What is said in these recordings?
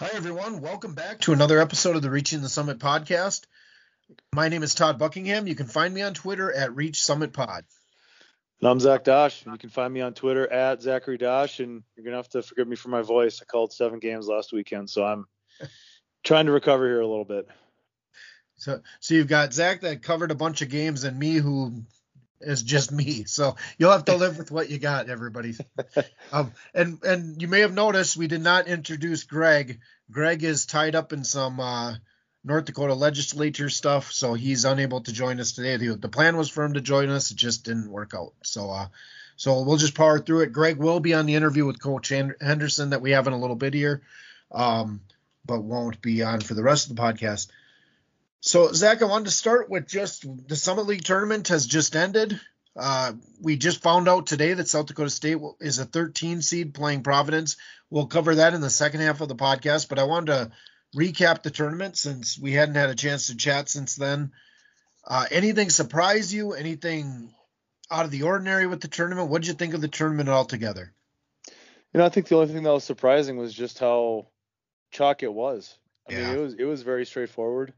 Hi, everyone. Welcome back to another episode of the Reaching the Summit podcast. My name is Todd Buckingham. You can find me on Twitter at Reach Summit Pod. And I'm Zach Dosh. You can find me on Twitter at Zachary Dosh, and you're gonna have to forgive me for my voice. I called seven games last weekend, so I'm trying to recover here a little bit. So, so you've got Zach that covered a bunch of games, and me who is just me. So you'll have to live with what you got, everybody. um, and and you may have noticed we did not introduce Greg. Greg is tied up in some uh, North Dakota legislature stuff, so he's unable to join us today. The, the, plan was for him to join us, it just didn't work out. So, uh, so we'll just power through it. Greg will be on the interview with Coach Henderson that we have in a little bit here, um, but won't be on for the rest of the podcast. So, Zach, I wanted to start with just the Summit League tournament has just ended. Uh, we just found out today that South Dakota State is a 13 seed playing Providence. We'll cover that in the second half of the podcast, but I wanted to recap the tournament since we hadn't had a chance to chat since then. Uh, anything surprise you? Anything out of the ordinary with the tournament? What did you think of the tournament altogether? You know, I think the only thing that was surprising was just how chalk it was. I yeah. mean, it was it was very straightforward.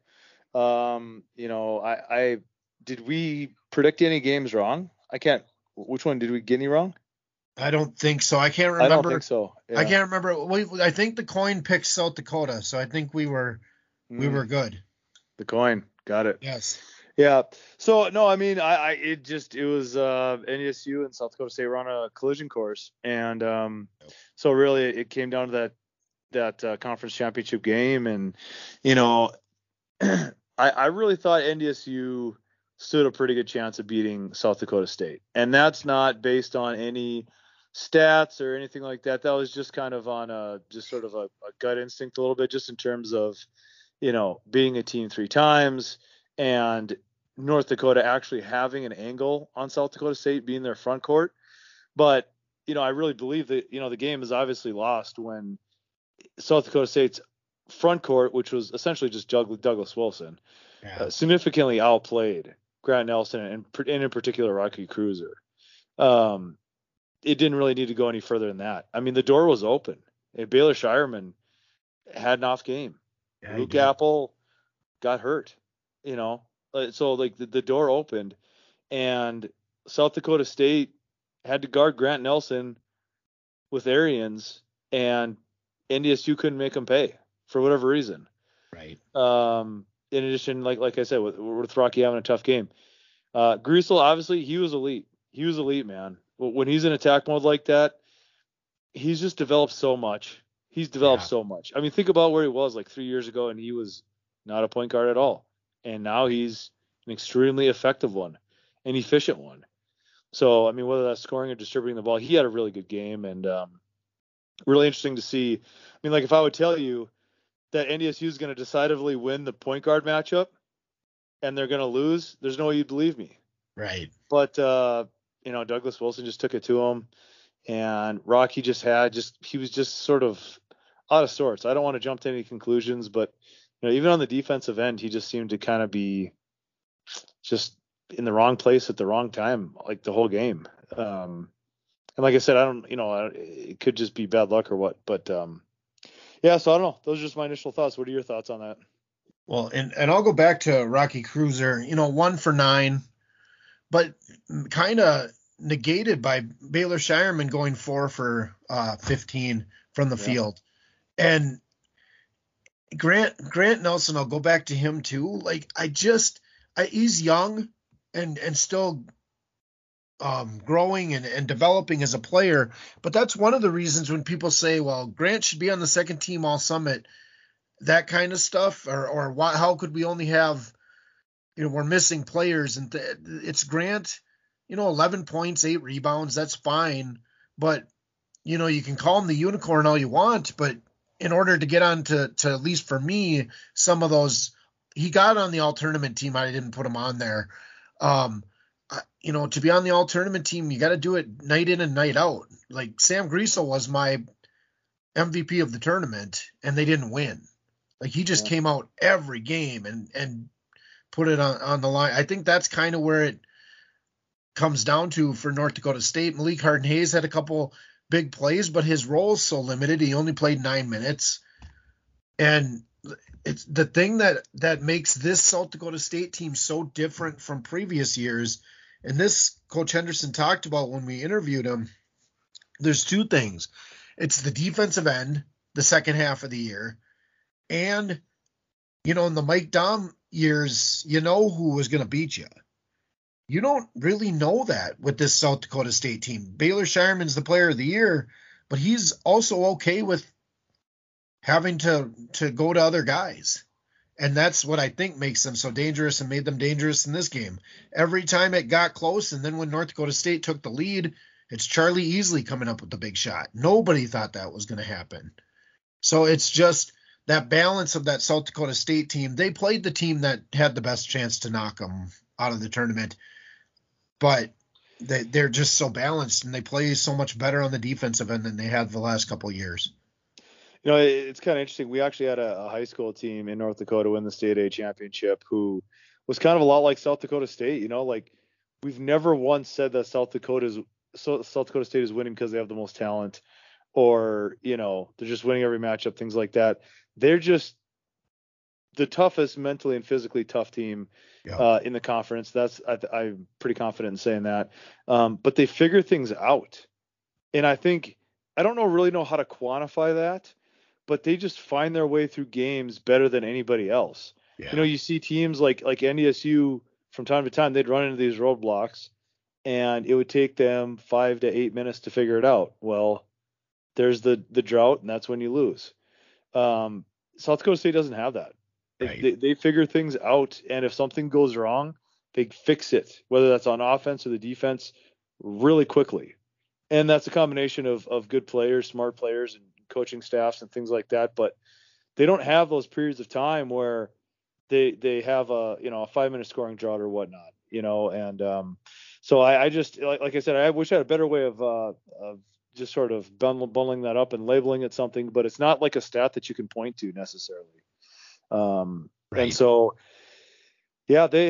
Um, you know, I, I did we predict any games wrong? I can't. Which one did we get any wrong? I don't think so. I can't remember. I don't think so. Yeah. I can't remember. We, I think the coin picked South Dakota, so I think we were mm. we were good. The coin, got it. Yes. Yeah. So no, I mean, I, I it just it was uh, NDSU and South Dakota State were on a collision course, and um, so really it came down to that that uh, conference championship game, and you know, I I really thought NDSU stood a pretty good chance of beating South Dakota State, and that's not based on any stats or anything like that. That was just kind of on a just sort of a, a gut instinct a little bit, just in terms of you know being a team three times and North Dakota actually having an angle on South Dakota State being their front court. But you know, I really believe that you know the game is obviously lost when South Dakota State's front court, which was essentially just Douglas Wilson, yeah. uh, significantly outplayed Grant Nelson and, and in particular Rocky Kreuser. Um, it didn't really need to go any further than that. I mean, the door was open. And Baylor Scheierman had an off game. Yeah, Luke Appel got hurt, you know. Uh, so like the, the door opened, and South Dakota State had to guard Grant Nelson with Arians, and NDSU couldn't make him pay for whatever reason. Right. Um. In addition, like like I said, with, with Rocky having a tough game, uh, Griesel obviously he was elite. He was elite, man when he's in attack mode like that, he's just developed so much. He's developed yeah. so much. I mean, think about where he was like three years ago, and he was not a point guard at all, and now he's an extremely effective one, an efficient one. So, I mean, whether that's scoring or distributing the ball, he had a really good game, and um, really interesting to see. I mean, like if I would tell you that NDSU is going to decisively win the point guard matchup, and they're going to lose, there's no way you'd believe me. Right. But uh, you know, Douglas Wilson just took it to him, and Rocky just had just he was just sort of out of sorts. I don't want to jump to any conclusions, but you know, even on the defensive end, he just seemed to kind of be just in the wrong place at the wrong time, like the whole game. Um, and like I said, I don't, you know, it could just be bad luck or what, but um, yeah. So I don't know. Those are just my initial thoughts. What are your thoughts on that? Well, and and I'll go back to Rocky Kreuser, You know, one for nine, but kind of negated by Baylor Scheierman going four for uh, 15 from the yeah. field. And Grant Grant Nelson, I'll go back to him too. Like I just I, he's young and and still um, growing and, and developing as a player. But that's one of the reasons when people say, well, Grant should be on the second team all summit, that kind of stuff, or or why, how could we only have you know, we're missing players, and th- it's Grant. You know, 11 points, eight rebounds. That's fine, but you know, you can call him the unicorn all you want, but in order to get on to, to at least for me, some of those he got on the all tournament team. I didn't put him on there. Um, you know, to be on the all tournament team, you got to do it night in and night out. Like Sam Griesel was my MVP of the tournament, and they didn't win. Like he just yeah. came out every game and and put it on, on the line. I think that's kind of where it comes down to for North Dakota State. Malik Harden Hayes had a couple big plays, but his role is so limited. He only played nine minutes. And it's the thing that that makes this South Dakota State team so different from previous years. And this Coach Henderson talked about when we interviewed him. There's two things. It's the defensive end, the second half of the year, and you know, in the Mike Daum years, you know who was going to beat you. You don't really know that with this South Dakota State team. Baylor Scheierman's the player of the year, but he's also okay with having to to go to other guys. And that's what I think makes them so dangerous and made them dangerous in this game. Every time it got close, and then when North Dakota State took the lead, it's Charlie Easley coming up with the big shot. Nobody thought that was going to happen. So it's just that balance of that South Dakota State team. They played the team that had the best chance to knock them out of the tournament, but they, they're just so balanced and they play so much better on the defensive end than they had the last couple years. You know, it's kind of interesting. We actually had a, a, high school team in North Dakota win the state A championship who was kind of a lot like South Dakota State. You know, like we've never once said that South Dakota's South Dakota State is winning because they have the most talent, or you know they're just winning every matchup, things like that. They're just the toughest mentally and physically tough team yeah. uh, in the conference. That's I, am pretty confident in saying that. Um, but they figure things out, and I think I don't know really know how to quantify that but they just find their way through games better than anybody else. Yeah. You know, you see teams like like NDSU from time to time they'd run into these roadblocks and it would take them 5 to 8 minutes to figure it out. Well, there's the the drought and that's when you lose. Um, South Dakota State doesn't have that. Right. They, they figure things out and if something goes wrong, they fix it, whether that's on offense or the defense really quickly. And that's a combination of of good players, smart players and coaching staffs and things like that, but they don't have those periods of time where they they have a you know a five minute scoring drought or whatnot, you know, and um, so I, I just like, like I said, I wish I had a better way of uh, of just sort of bundling that up and labeling it something, but it's not like a stat that you can point to necessarily. Um, right. and so yeah, they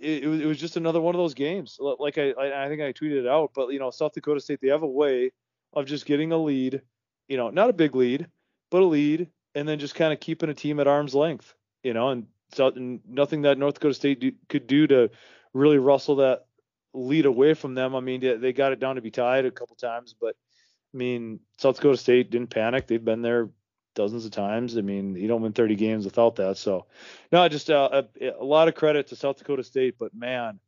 it, it, was just another one of those games. Like I I think I tweeted it out, but you know South Dakota State they have a way of just getting a lead you know, not a big lead, but a lead, and then just kind of keeping a team at arm's length, you know, and so and nothing that North Dakota State do, could do to really rustle that lead away from them. I mean, they got it down to be tied a couple times, but I mean, South Dakota State didn't panic. They've been there dozens of times. I mean, you don't win 30 games without that. So, no, just uh, a, a lot of credit to South Dakota State, but man,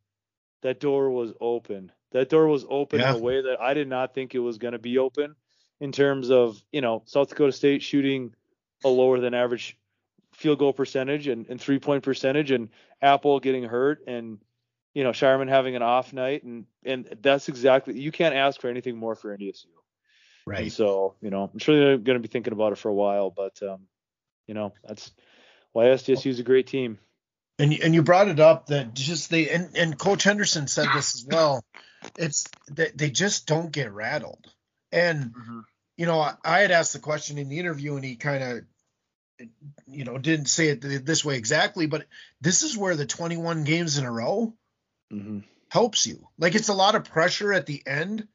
that door was open. That door was open yeah. in a way that I did not think it was going to be open in terms of you know South Dakota State shooting a lower than average field goal percentage and, and three point percentage, and Appel getting hurt, and you know Scheierman having an off night, and and that's exactly you can't ask for anything more for NDSU. Right. And so you know I'm sure they're going to be thinking about it for a while, but um, you know that's why SDSU is a great team. And and you brought it up that just they and, and Coach Henderson said this as well. It's that they just don't get rattled. And mm-hmm you know, I, I had asked the question in the interview, and he kind of you know, didn't say it this way exactly, but this is where the 21 games in a row mm-hmm. helps you. Like it's a lot of pressure at the end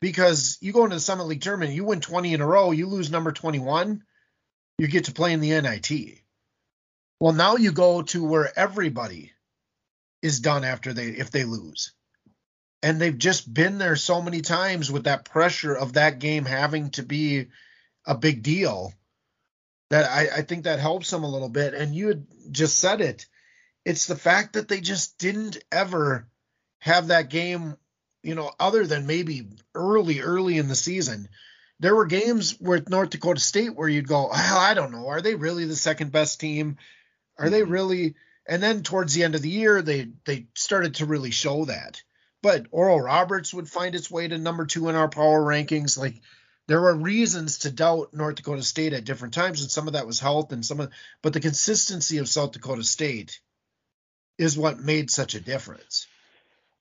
because you go into the Summit League tournament, you win 20 in a row, you lose number 21, you get to play in the NIT. Well, now you go to where everybody is done after they if they lose and they've just been there so many times with that pressure of that game having to be a big deal that I, I think that helps them a little bit. And you had just said it. It's the fact that they just didn't ever have that game, you know, other than maybe early, early in the season. There were games with North Dakota State where you'd go, oh, I don't know, are they really the second best team? Are they mm-hmm. really? And then towards the end of the year, they they started to really show that but Oral Roberts would find its way to number two in our power rankings. Like there were reasons to doubt North Dakota State at different times, and some of that was health, and some of, but the consistency of South Dakota State is what made such a difference.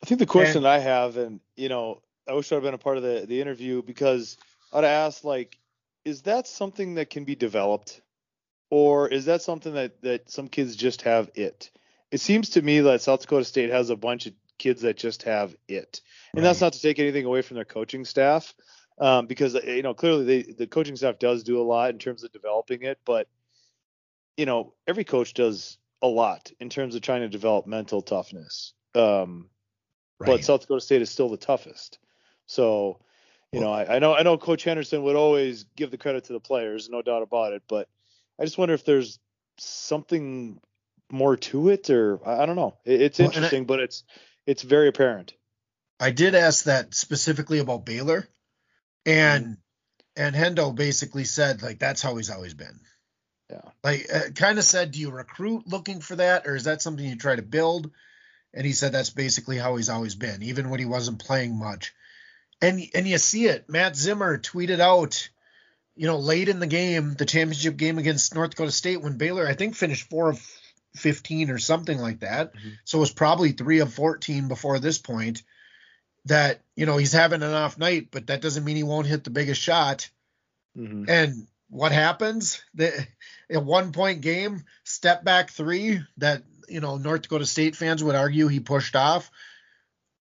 I think the question and, I have, and you know, I wish I'd been a part of the the interview because I'd ask like, is that something that can be developed, or is that something that that some kids just have it? It seems to me that South Dakota State has a bunch of kids that just have it. And right. that's not to take anything away from their coaching staff, um, because you know clearly they, the coaching staff does do a lot in terms of developing it, but you know every coach does a lot in terms of trying to develop mental toughness. Um, right. But South Dakota State is still the toughest. So, you well, know, I, I, know I know Coach Henderson would always give the credit to the players, no doubt about it. But I just wonder if there's something more to it, or I, don't know. It, it's well, interesting, I, but it's it's very apparent. I did ask that specifically about Baylor, and and Hendo basically said like that's how he's always been. Yeah. Like uh, kind of said, do you recruit looking for that, or is that something you try to build? And he said that's basically how he's always been, even when he wasn't playing much. And and you see it. Matt Zimmer tweeted out, you know, late in the game, the championship game against North Dakota State, when Baylor I think finished four of 15 or something like that. Mm-hmm. So it was probably three of 14 before this point. That you know he's having an off night, but that doesn't mean he won't hit the biggest shot. Mm-hmm. And what happens? The a one point game, step back three that you know North Dakota State fans would argue he pushed off.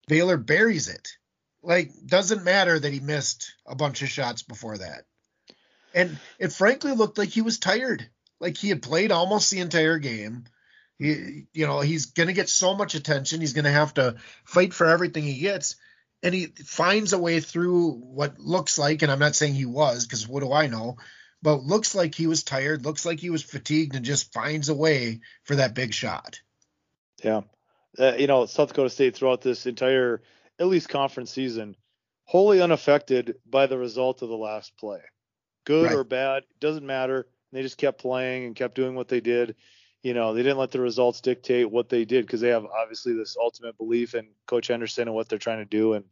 Baylor buries it. Like doesn't matter that he missed a bunch of shots before that. And it frankly looked like he was tired. Like he had played almost the entire game. He, you know, he's going to get so much attention. He's going to have to fight for everything he gets. And he finds a way through what looks like, and I'm not saying he was, because what do I know? but looks like he was tired, looks like he was fatigued, and just finds a way for that big shot. Yeah. Uh, you know, South Dakota State throughout this entire, at least conference season, wholly unaffected by the result of the last play. Good right. or bad, doesn't matter. They just kept playing and kept doing what they did. You know, they didn't let the results dictate what they did because they have obviously this ultimate belief in Coach Henderson and what they're trying to do, and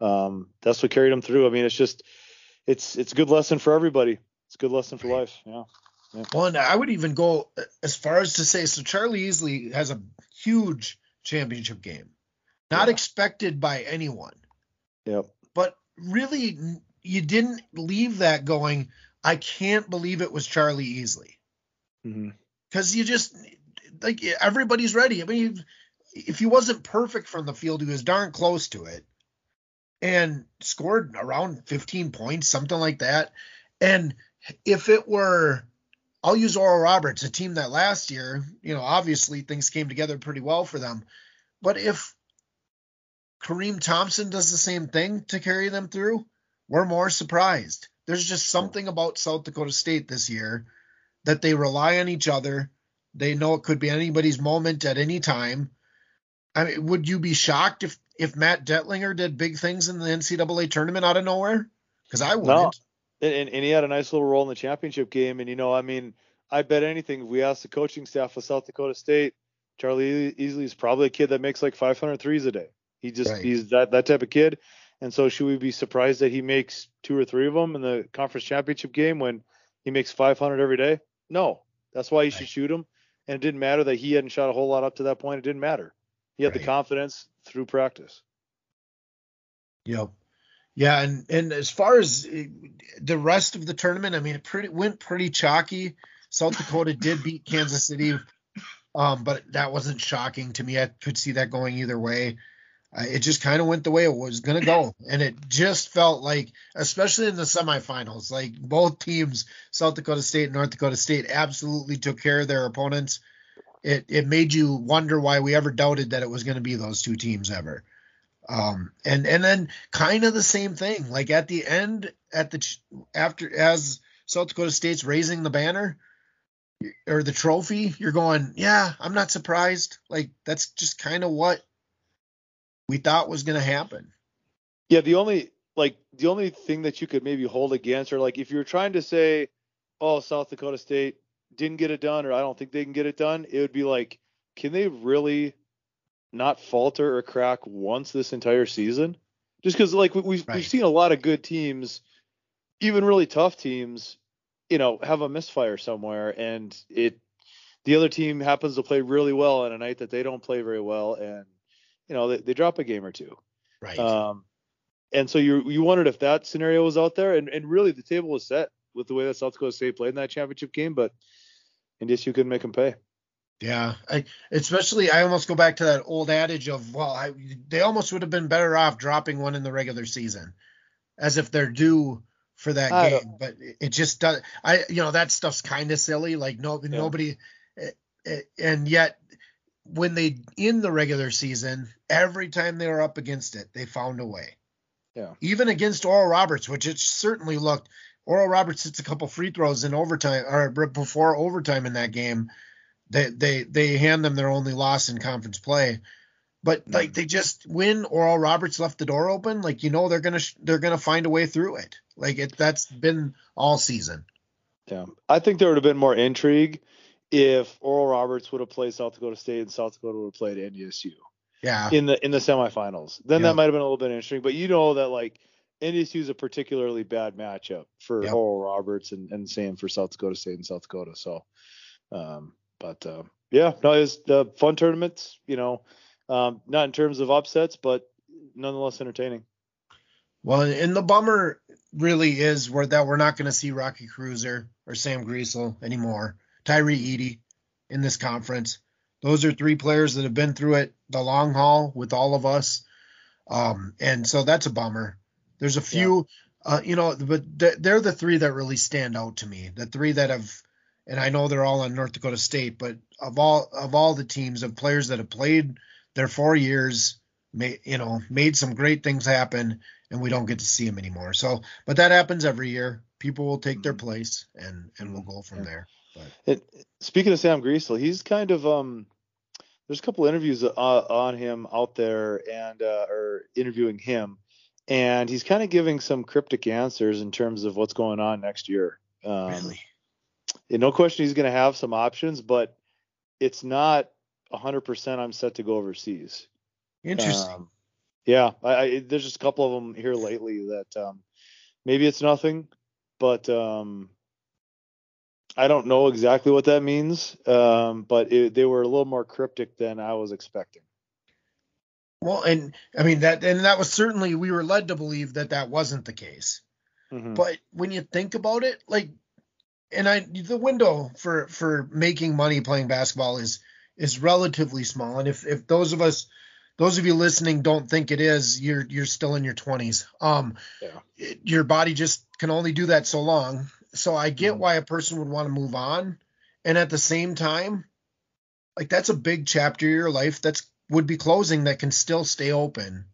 um, that's what carried them through. I mean, it's just, it's it's a good lesson for everybody it's a good lesson for life. Yeah. yeah. Well, and I would even go as far as to say so Charlie Easley has a huge championship game, not yeah. expected by anyone. Yep. But really, you didn't leave that going. I can't believe it was Charlie Easley. Because you just like everybody's ready. I mean, if he wasn't perfect from the field, he was darn close to it, and scored around 15 points, something like that. And if it were, I'll use Oral Roberts, a team that last year, you know, obviously things came together pretty well for them. But if Kareem Thompson does the same thing to carry them through, we're more surprised. There's just something about South Dakota State this year that they rely on each other. They know it could be anybody's moment at any time. I mean, would you be shocked if if Matt Dentlinger did big things in the NCAA tournament out of nowhere? Because I wouldn't. No and, and he had a nice little role in the championship game. And you know, I mean, I bet anything if we ask the coaching staff of South Dakota State, Charlie Easley is probably a kid that makes like 500 threes a day. He just right. he's that that type of kid. And so should we be surprised that he makes two or three of them in the conference championship game when he makes 500 every day? No, that's why you should shoot him. And it didn't matter that he hadn't shot a whole lot up to that point. It didn't matter. He had right. the confidence through practice. Yep. Yeah, and and as far as eh, the rest of the tournament, I mean, it pretty went pretty chalky. South Dakota did beat Kansas City, um, but that wasn't shocking to me. I could see that going either way. It just kind of went the way it was going to go, and it just felt like, especially in the semifinals, like both teams, South Dakota State and North Dakota State, absolutely took care of their opponents. It it made you wonder why we ever doubted that it was going to be those two teams ever. Um, and and then kind of the same thing. Like at the end, at the after as South Dakota State's raising the banner or the trophy, you're going, yeah, I'm not surprised. Like that's just kind of what we thought was going to happen. Yeah, the only like the only thing that you could maybe hold against, or like if you're trying to say, oh, South Dakota State didn't get it done, or I don't think they can get it done, it would be like, can they really not falter or crack once this entire season. Just because like we've right. we've seen a lot of good teams, even really tough teams, you know, have a misfire somewhere, and it the other team happens to play really well on a night that they don't play very well, and you know they, they drop a game or two. Right. Um, and so you you wondered if that scenario was out there, and and really the table was set with the way that South Dakota State played in that championship game, but NDSU couldn't make them pay. Yeah, I, especially I almost go back to that old adage of well, I, they almost would have been better off dropping one in the regular season, as if they're due for that I game. But it, it just does. I you know that stuff's kind of silly. Like no Yeah. nobody, eh, eh, and yet when they in the regular season, every time they were up against it, they found a way. Yeah. Even against Oral Roberts, which it certainly looked. Oral Roberts hits a couple free throws in overtime or before overtime in that game. They they they hand them their only loss in conference play. But Mm. like they just when Oral Roberts left the door open, like you know they're gonna sh- they're gonna find a way through it. Like it that's been all season. Yeah, I think there would have been more intrigue if Oral Roberts would have played South Dakota State and South Dakota would have played NDSU Yeah. in the in the semifinals. Then Yeah. that might have been a little bit interesting. But you know that like NDSU is a particularly bad matchup for Yep. Oral Roberts and and same for South Dakota State and South Dakota. So, um, but uh, yeah, no, it's the fun tournaments. You know, um, not in terms of upsets, but nonetheless entertaining. Well, and the bummer really is where that we're not going to see Rocky Kreuser or Sam Griesel anymore. Tyree Eady in this conference. Those are three players that have been through it the long haul with all of us. Um, and so that's a bummer. There's a few, uh, you know, but th- they're the three that really stand out to me. The three that have, and I know they're all on North Dakota State, but of all of all the teams of players that have played their four years, made you know, made some great things happen and we don't get to see them anymore. So, but that happens every year. People will take their Mhm. place, and and we'll go from Yeah. There. It, speaking of Sam Griesel, he's kind of um. There's a couple interviews uh, on him out there, and uh, or interviewing him, and he's kind of giving some cryptic answers in terms of what's going on next year. Um, really, no question he's going to have some options, but it's not 100% I'm set to go overseas. interesting. Um, yeah, I, I, there's just a couple of them here lately that um, maybe it's nothing, but um, I don't know exactly what that means. Um, but it, they were a little more cryptic than I was expecting. well, and I mean that, and that was certainly we were led to believe that that wasn't the case. Mhm. But when you think about it, like, and I the window for for making money playing basketball is is relatively small. And if if those of us those of you listening don't think it is, you're you're still in your 20s. Um Yeah. it- your body just can only do that so long. So I get Mhm. why a person would want to move on. And at the same time, like that's a big chapter of your life that's would be closing that can still stay open.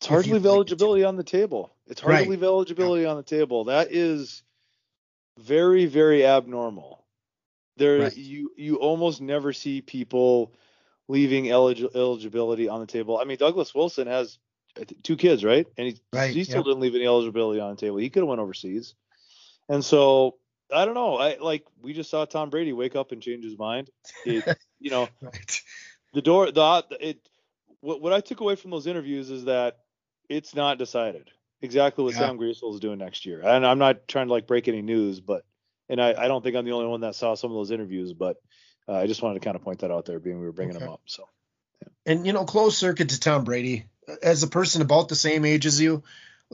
It's hard to leave to. eligibility on the table. It's hard Right. to leave eligibility on the table. That is very, very abnormal. There, Right. you you almost never see people leaving eligi- eligibility on the table. I mean, Douglas Wilson has two kids, right? And he Right, he still yep. didn't leave any eligibility on the table. He could have went overseas. And so I don't know. I like we just saw Tom Brady wake up and change his mind. It, you know, Right. the door the it what, what I took away from those interviews is that it's not decided exactly what Yeah. Sam Griesel is doing next year. And I'm not trying to like break any news, but and I, I don't think I'm the only one that saw some of those interviews, but uh, I just wanted to kind of point that out there, being we were bringing them up. So And you know, close circuit to Tom Brady. As a person about the same age as you,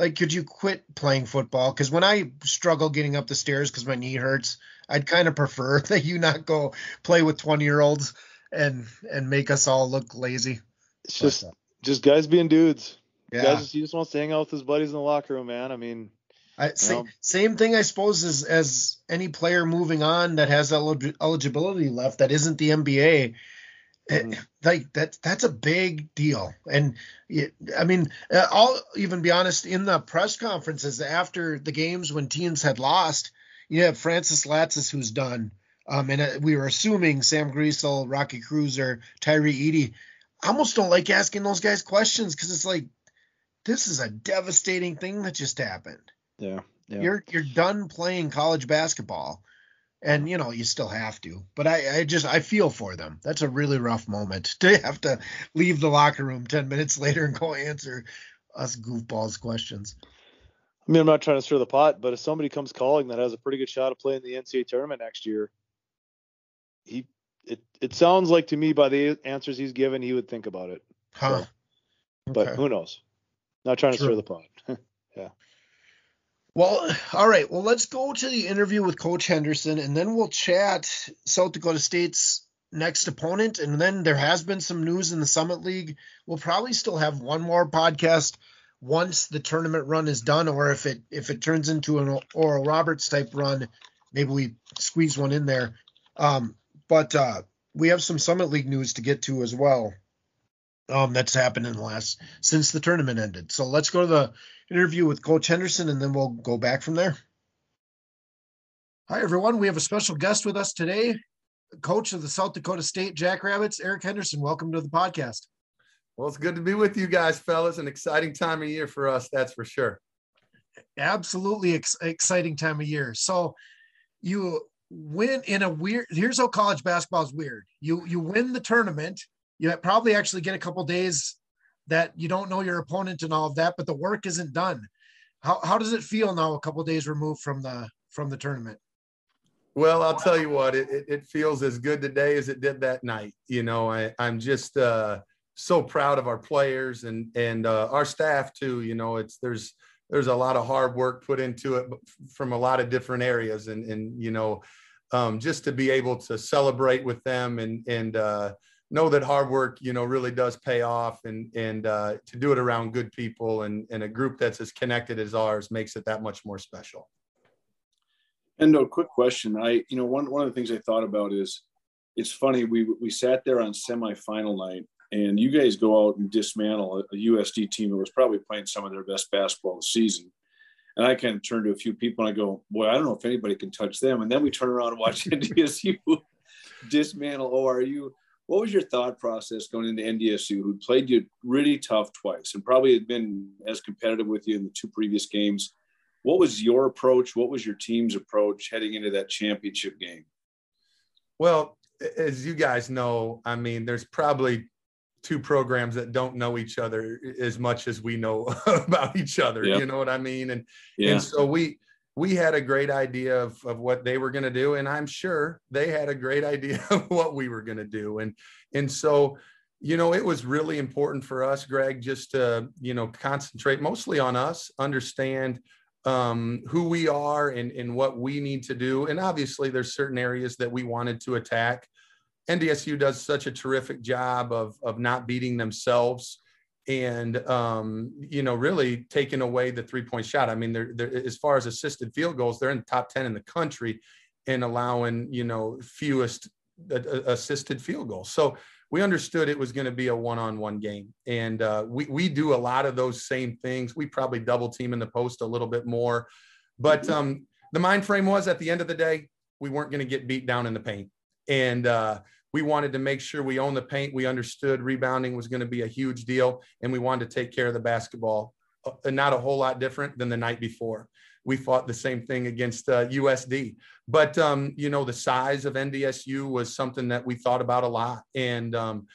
like, could you quit playing football? Because when I struggle getting up the stairs because my knee hurts, I'd kind of prefer that you not go play with twenty year olds and and make us all look lazy. it's But, just uh, just guys being dudes. yeah, Guys just, he just wants to hang out with his buddies in the locker room, man. I mean, I, sa- know. same thing I suppose as as any player moving on that has elig- eligibility left that isn't the NBA. It- Mhm. like that that's a big deal and it, i mean uh, i'll even be honest in the press conferences after the games when teams had lost you have francis Lacis who's done um, and uh, we were assuming sam Griesel rocky Kreuser tyree Eady. i almost don't like asking those guys questions because it's like this is a devastating thing that just happened yeah, yeah. you're you're done playing college basketball and you know you still have to but I, I just i feel for them that's a really rough moment to have to leave the locker room 10 minutes later and go answer us goofballs questions I mean, I'm not trying to stir the pot, but if somebody comes calling that has a pretty good shot of playing the NCAA tournament next year, he it it sounds like to me by the answers he's given, he would think about it. huh But Okay. who knows? Not trying to True. stir the pot. well all right well let's go to the interview with coach henderson and then we'll chat south dakota state's next opponent, and then there has been some news in the Summit League. We'll probably still have one more podcast once the tournament run is done, or if it if it turns into an Oral Roberts type run, maybe we squeeze one in there. Um, but uh, we have some Summit League news to get to as well. Um, that's happened in the last since the tournament ended. So let's go to the interview with Coach Henderson, and then we'll go back from there. Hi everyone, we have a special guest with us today, coach of the South Dakota State Jackrabbits, Eric Henderson. Welcome to the podcast. Well, it's good to be with you guys, fellas. An exciting time of year for us, that's for sure. Absolutely ex- exciting time of year. So, you win in a weird. Here's how college basketball is weird. You you win the tournament. You probably actually get a couple days that you don't know your opponent and all of that, but the work isn't done. How how does it feel now, a couple days removed from the from the tournament? Well, I'll tell you what, it, it, feels as good today as it did that night. You know, I, I'm just uh, so proud of our players and and uh, our staff too. You know, it's there's there's a lot of hard work put into it from a lot of different areas, and and you know, um, just to be able to celebrate with them and and uh, know that hard work, you know, really does pay off, and and uh, to do it around good people and and a group that's as connected as ours makes it that much more special. And a quick question. I, you know, one one of the things I thought about is, it's funny. We we sat there on semifinal night, and you guys go out and dismantle a, a USD team that was probably playing some of their best basketball of the season. And I kind of turn to a few people and I go, boy, I don't know if anybody can touch them. And then we turn around and watch NDSU dismantle ORU. What was your thought process going into NDSU, who played you really tough twice and probably had been as competitive with you in the two previous games? What was your approach? What was your team's approach heading into that championship game? Well, as you guys know, I mean, there's probably two programs that don't know each other as much as we know about each other. Yep. You know what I mean? And yeah. and so we we had a great idea of, of what they were going to do, and I'm sure they had a great idea of what we were going to do. And and so you know it was really important for us, Greg, just to you know concentrate mostly on us, understand um, who we are and, and what we need to do. And obviously, there's certain areas that we wanted to attack. NDSU does such a terrific job of, of not beating themselves and um, you know really taking away the three point shot. I mean, they're, they're, as far as assisted field goals, they're in the top ten in the country and allowing you know fewest assisted field goals. So we understood it was going to be a one on one game, and uh, we we do a lot of those same things. We probably double team in the post a little bit more, but um, the mind frame was at the end of the day we weren't going to get beat down in the paint, and uh, we wanted to make sure we owned the paint. We understood rebounding was going to be a huge deal, and we wanted to take care of the basketball. Uh, not a whole lot different than the night before. We fought the same thing against uh, USD, but um, you know the size of NDSU was something that we thought about a lot, and um,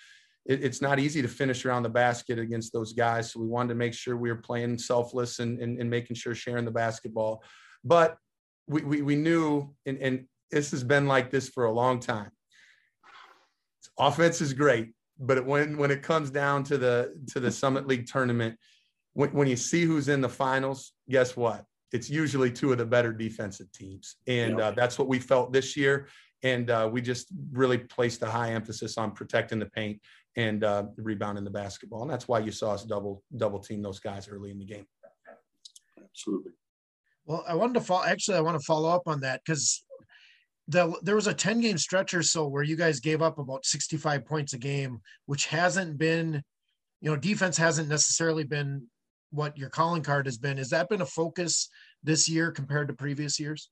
it, it's not easy to finish around the basket against those guys. So we wanted to make sure we were playing selfless and, and, and making sure sharing the basketball. But we, we, we knew, and, and this has been like this for a long time offense is great, but when when it comes down to the to the Summit League tournament, when, when you see who's in the finals, guess what? It's usually two of the better defensive teams, and uh, that's what we felt this year. And uh, we just really placed a high emphasis on protecting the paint and uh, rebounding the basketball, and that's why you saw us double double team those guys early in the game. Absolutely. Well, I wanted to follow. Actually, I want to follow up on that because the, there was a 10 game stretch or so where you guys gave up about 65 points a game, which hasn't been, you know, defense hasn't necessarily been what your calling card has been. Has that been a focus this year compared to previous years?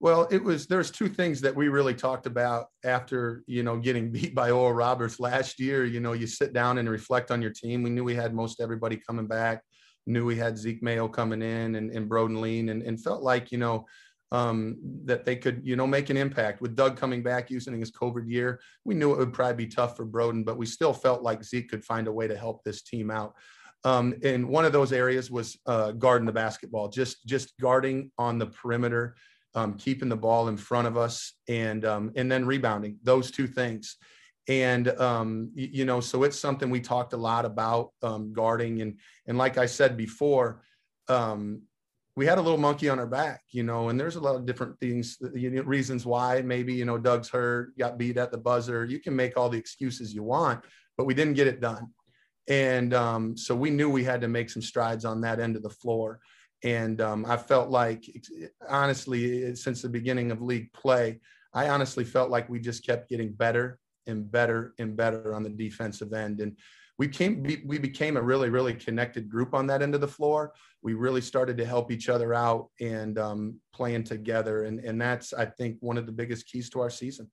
Well, it was there's two things that we really talked about after, you know, getting beat by Oral Roberts last year. You know, you sit down and reflect on your team. We knew we had most everybody coming back, knew we had Zeke Mayo coming in and, and Broden Lien and, and felt like, you know, um, that they could, you know, make an impact. With Doug coming back using his COVID year, we knew it would probably be tough for Broden, but we still felt like Zeke could find a way to help this team out. Um, and one of those areas was uh, guarding the basketball, just just guarding on the perimeter, um, keeping the ball in front of us, and um, and then rebounding. Those two things, and um, you, know, so it's something we talked a lot about um, guarding, and and like I said before, um, we had a little monkey on our back, you know, and there's a lot of different things, know, reasons why. Maybe, you know, Doug's hurt, got beat at the buzzer. You can make all the excuses you want, but we didn't get it done. And um, so we knew we had to make some strides on that end of the floor. And um, I felt like, honestly, since the beginning of league play, I honestly felt like we just kept getting better and better and better on the defensive end. And we came we became a really really connected group on that end of the floor. We really started to help each other out and um, playing together. And and that's i think one of the biggest keys to our season.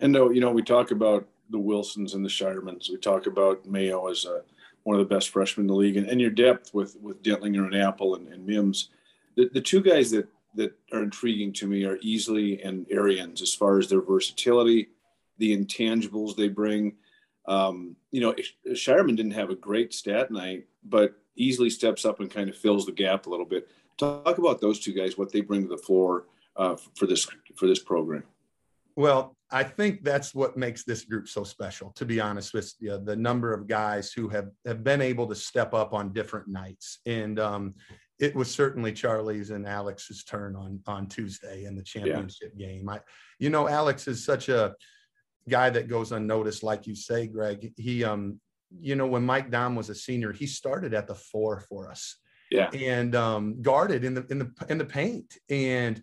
And uh, you know we talk about the wilsons and the Scheiermans we talk about mayo as a, one of the best freshmen in the league. And, and your depth with with dentlinger and Appel and, and mims the, the two guys that that are intriguing to me are Easley and Arians as far as their versatility, the intangibles they bring, um, you know, Scheierman didn't have a great stat night, but Easley steps up and kind of fills the gap a little bit. Talk about those two guys, what they bring to the floor uh, for this for this program. Well, I think that's what makes this group so special. To be honest with you, the number of guys who have have been able to step up on different nights, and um, it was certainly Charlie's and Alex's turn on on Tuesday in the championship yeah. game. I, you know, Alex is such a guy that goes unnoticed, like you say, Greg. He, um, you know, when Mike Daum was a senior, he started at the four for us. Yeah. And um, guarded in the in the in the paint. And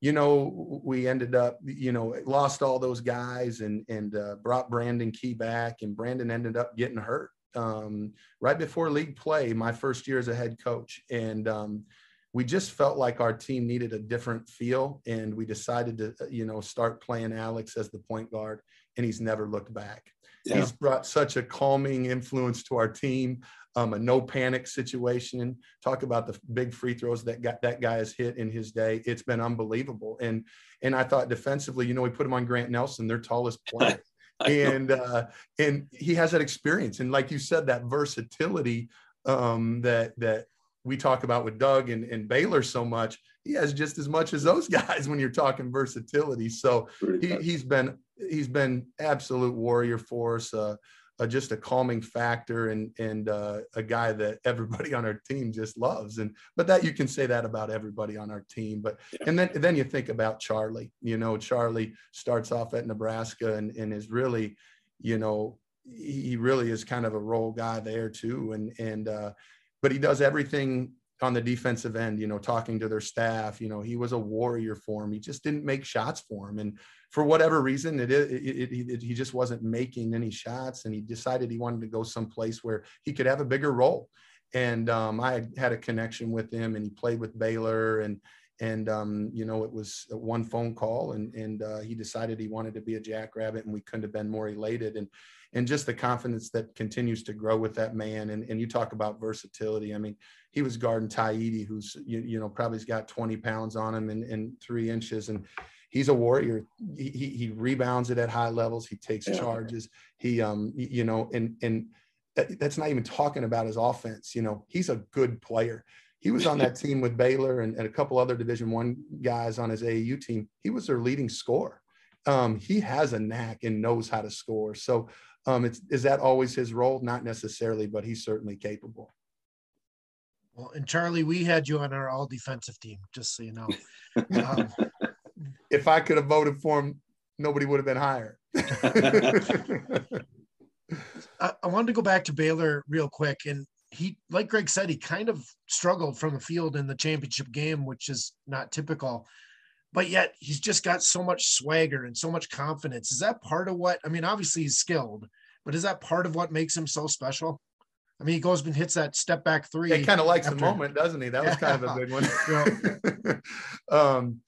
you know, we ended up, you know, lost all those guys and and uh, brought Brandon Key back, and Brandon ended up getting hurt um, right before league play, my first year as a head coach, and um, we just felt like our team needed a different feel, and we decided to, you know, start playing Alex as the point guard and he's never looked back. Yeah. He's brought such a calming influence to our team, um, a no panic situation. Talk about the big free throws that got, that guy has hit in his day. It's been unbelievable. And and I thought defensively, you know, we put him on Grant Nelson, their tallest player. and uh, and he has that experience and like you said that versatility um, that that we talk about with Doug and, and Baylor so much he has just as much as those guys when you're talking versatility so he, has been he's been absolute warrior for us. Uh, uh, just a calming factor and and uh, a guy that everybody on our team just loves. And but that you can say that about everybody on our team. But yeah. and then then you think about Charlie. You know, Charlie starts off at Nebraska and and is really, you know, he really is kind of a role guy there too. And and uh, but he does everything on the defensive end, you know, talking to their staff, you know, he was a warrior for him. He just didn't make shots for him. And for whatever reason, it, it, it, it, he just wasn't making any shots. And he decided he wanted to go someplace where he could have a bigger role. And um, I had a connection with him and he played with Baylor and, and um, you know, it was one phone call and, and uh, he decided he wanted to be a jackrabbit and we couldn't have been more elated. And, and just the confidence that continues to grow with that man. And, and you talk about versatility. I mean, he was guarding Taidi, who's, you, you know, probably's got 20 pounds on him and, and three inches. And he's a warrior. He, he, he rebounds it at high levels. He takes yeah. charges. He, um, you know, and, and that, that's not even talking about his offense. You know, he's a good player. He was on that team with Baylor and, and a couple other division one guys on his AAU team. He was their leading scorer. Um, he has a knack and knows how to score. So um, it's, is that always his role? Not necessarily, but he's certainly capable. Well, and Charlie, we had you on our all defensive team, just so you know. Um, if I could have voted for him, nobody would have been higher. I, I wanted to go back to Baylor real quick. And he, like Greg said, he kind of struggled from the field in the championship game, which is not typical. But yet he's just got so much swagger and so much confidence. Is that part of what, I mean, obviously he's skilled, but is that part of what makes him so special? I mean, he goes and hits that step back three. He kind of likes after. the moment, doesn't he? That yeah. was kind of a big one. um,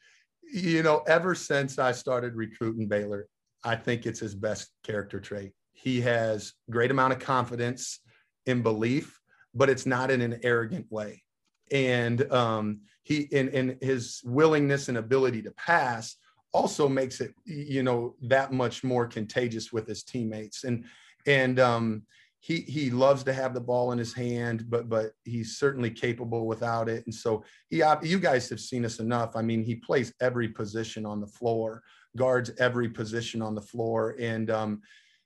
you know, ever since I started recruiting Baylor, I think it's his best character trait. He has great amount of confidence in belief, but it's not in an arrogant way. And um, he in, in his willingness and ability to pass also makes it, you know, that much more contagious with his teammates. And and um, he he loves to have the ball in his hand, but but he's certainly capable without it. And so he you guys have seen us enough. I mean, he plays every position on the floor, guards every position on the floor, and um,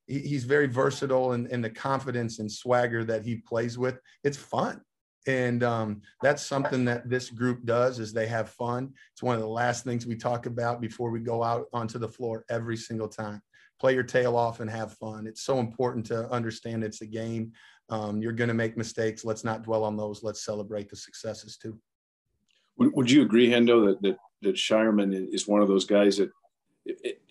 he, he's very versatile and, and the confidence and swagger that he plays with. It's fun. And um, that's something that this group does is they have fun. It's one of the last things we talk about before we go out onto the floor every single time. Play your tail off and have fun. It's so important to understand it's a game. Um, you're going to make mistakes. Let's not dwell on those. Let's celebrate the successes too. Would, would you agree hendo that, that that Scheierman is one of those guys that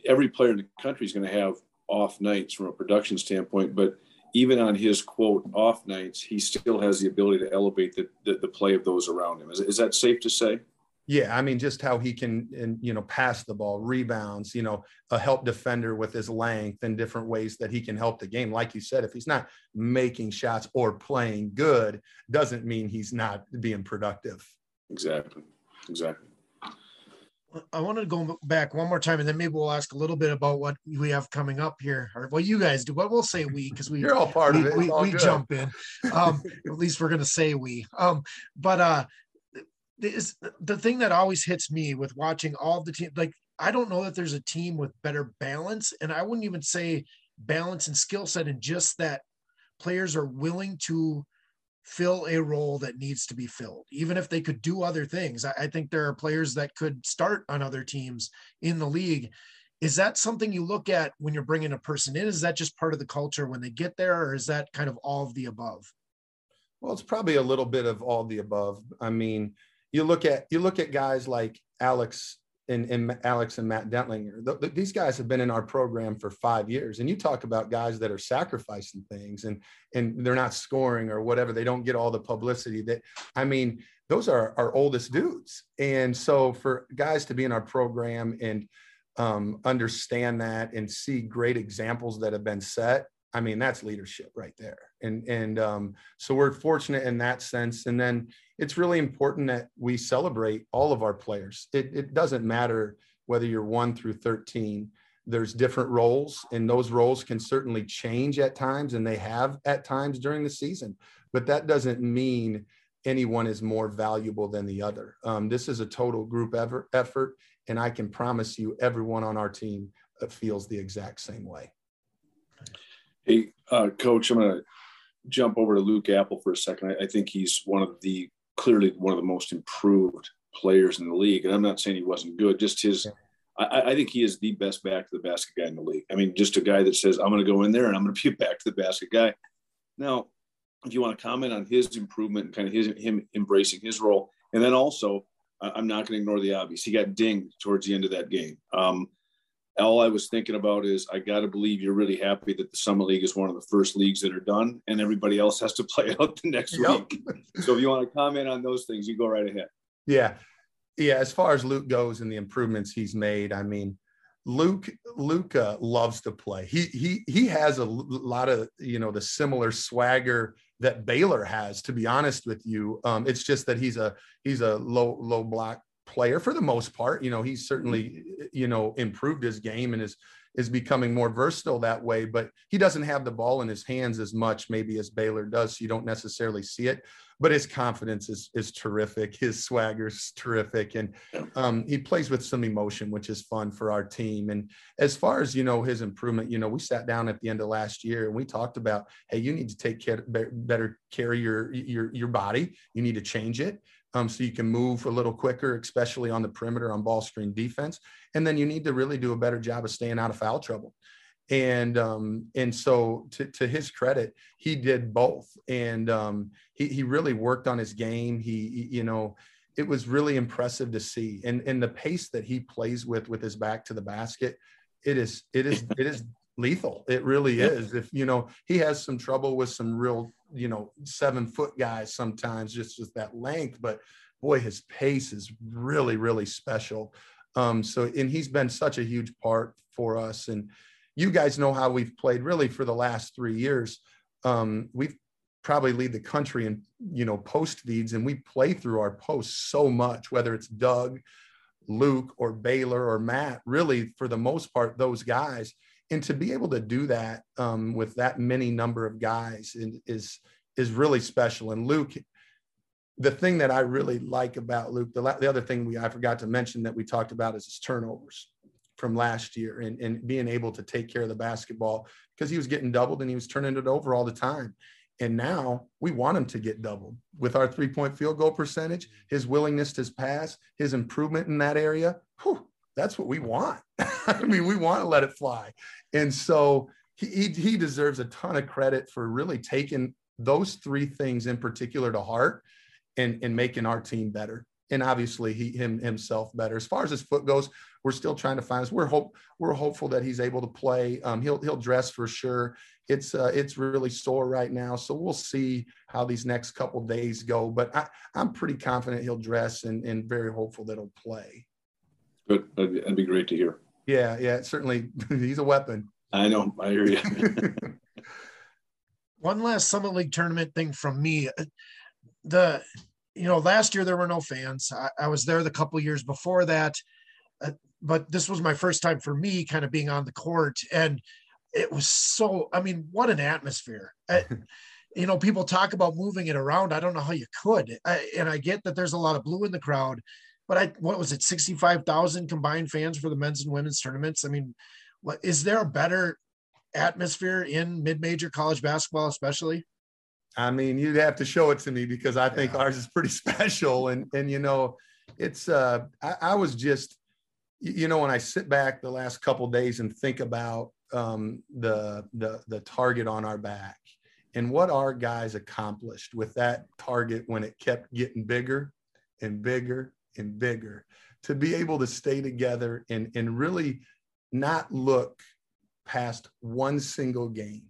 every player in the country is going to have off nights from a production standpoint but even on his quote off nights, he still has the ability to elevate the, the, the play of those around him. Is, is that safe to say? Yeah, I mean, just how he can, and you know, pass the ball, rebounds, you know, a help defender with his length and different ways that he can help the game. Like you said, if he's not making shots or playing good, doesn't mean he's not being productive. Exactly. Exactly. I wanted to go back one more time, and then maybe we'll ask a little bit about what we have coming up here, or what you guys do. What we'll say we, because we you're all part we, of it. We, we jump in. Um, at least we're gonna say we. Um, but uh, is the thing that always hits me with watching all the team. Like I don't know that there's a team with better balance, and I wouldn't even say balance and skill set, and just that players are willing to fill a role that needs to be filled, even if they could do other things. I, think there are players that could start on other teams in the league. Is that something you look at when you're bringing a person in? Is that just part of the culture when they get there, or is that kind of all of the above? Well, it's probably a little bit of all the above. I mean, you look at you look at guys like Alex and, and Alex and Matt Dentlinger. The, the, these guys have been in our program for five years, and you talk about guys that are sacrificing things and and they're not scoring or whatever. They don't get all the publicity. That I mean, those are our oldest dudes, and so for guys to be in our program and um, understand that and see great examples that have been set, I mean, that's leadership right there. And and um, so we're fortunate in that sense. And then it's really important that we celebrate all of our players. It, it doesn't matter whether you're one through 13. There's different roles, and those roles can certainly change at times, and they have at times during the season. But that doesn't mean anyone is more valuable than the other. Um, this is a total group ever, effort, and I can promise you, everyone on our team uh, feels the exact same way. Hey, uh, Coach, I'm going to jump over to Luke Appel for a second. I, I, think he's one of the clearly one of the most improved players in the league. And I'm not saying he wasn't good, just his. I, I think he is the best back to the basket guy in the league. I mean, just a guy that says, I'm going to go in there and I'm going to be a back to the basket guy. Now, if you want to comment on his improvement and kind of his him embracing his role, and then also, I'm not going to ignore the obvious. He got dinged towards the end of that game. Um, all I was thinking about is I got to believe you're really happy that the summer league is one of the first leagues that are done, and everybody else has to play out the next yep. week. So if you want to comment on those things, you go right ahead. Yeah, yeah. As far as Luke goes and the improvements he's made, I mean, Luke Luca loves to play. He he he has a lot of you know the similar swagger that Baylor has. To be honest with you, um, it's just that he's a he's a low low block player for the most part. You know, he's certainly, you know, improved his game and is is becoming more versatile that way, but he doesn't have the ball in his hands as much maybe as Baylor does. So you don't necessarily see it, but his confidence is is terrific. His swagger's terrific. And um, he plays with some emotion, which is fun for our team. And as far as, you know, his improvement, you know, we sat down at the end of last year and we talked about, hey, you need to take care, better care of your, your, your body. You need to change it um, so you can move a little quicker, especially on the perimeter on ball screen defense. And then you need to really do a better job of staying out of foul trouble. And um, and so to, to his credit, he did both, and um, he he really worked on his game. He, he you know it was really impressive to see, and and the pace that he plays with with his back to the basket, it is it is it is lethal. It really is. If you know he has some trouble with some real you know seven foot guys sometimes just with that length, but boy, his pace is really really special. Um, so and he's been such a huge part for us. And you guys know how we've played really for the last three years. Um, we've probably lead the country in you know post feeds, and we play through our posts so much, whether it's Doug. Luke or Baylor or Matt, really for the most part, those guys and to be able to do that um, with that many number of guys is is really special. And Luke, the thing that I really like about Luke, the, the other thing we I forgot to mention that we talked about is his turnovers from last year and, and being able to take care of the basketball because he was getting doubled and he was turning it over all the time. And now we want him to get doubled with our three point field goal percentage, his willingness to pass, his improvement in that area. Whew, that's what we want. I mean, we want to let it fly. And so he, he deserves a ton of credit for really taking those three things in particular to heart and, and making our team better. And obviously he him himself better. As far as his foot goes, we're still trying to find us. We're hope we're hopeful that he's able to play. Um, he'll he'll dress for sure. It's uh, it's really sore right now, so we'll see how these next couple days go. But I, I'm pretty confident he'll dress and, and very hopeful that he'll play. Good. That'd be, that'd be great to hear. Yeah, yeah, certainly. He's a weapon. I know. I hear you. One last Summit League tournament thing from me. The, you know, last year there were no fans. I, I was there the couple years before that, uh, but this was my first time for me kind of being on the court. And it was so, I mean, what an atmosphere. I, you know, people talk about moving it around. I don't know how you could. I, and I get that there's a lot of blue in the crowd, but I what was it, 65,000 combined fans for the men's and women's tournaments? I mean, what is there a better atmosphere in mid-major college basketball, especially? I mean, you'd have to show it to me because I think yeah. ours is pretty special. And and you know, it's uh I, I, was just you know, when I sit back the last couple days and think about um the the the target on our back and what our guys accomplished with that target when it kept getting bigger and bigger and bigger to be able to stay together and, and really not look past one single game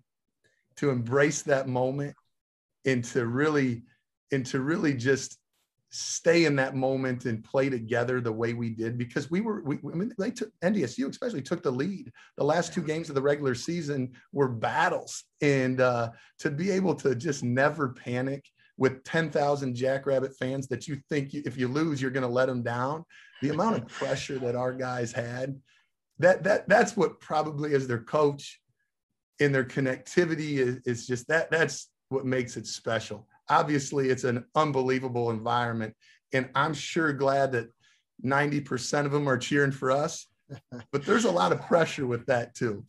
to embrace that moment and to really and to really just stay in that moment and play together the way we did because we were we, I mean they took NDSU especially took the lead. The last two games of the regular season were battles and uh, to be able to just never panic with 10,000 Jackrabbit fans that you think if you lose, you're going to let them down. The amount of pressure that our guys had, that that that's what probably as their coach in their connectivity is, is just that that's what makes it special. Obviously, it's an unbelievable environment. And I'm sure glad that 90% of them are cheering for us. But there's a lot of pressure with that too.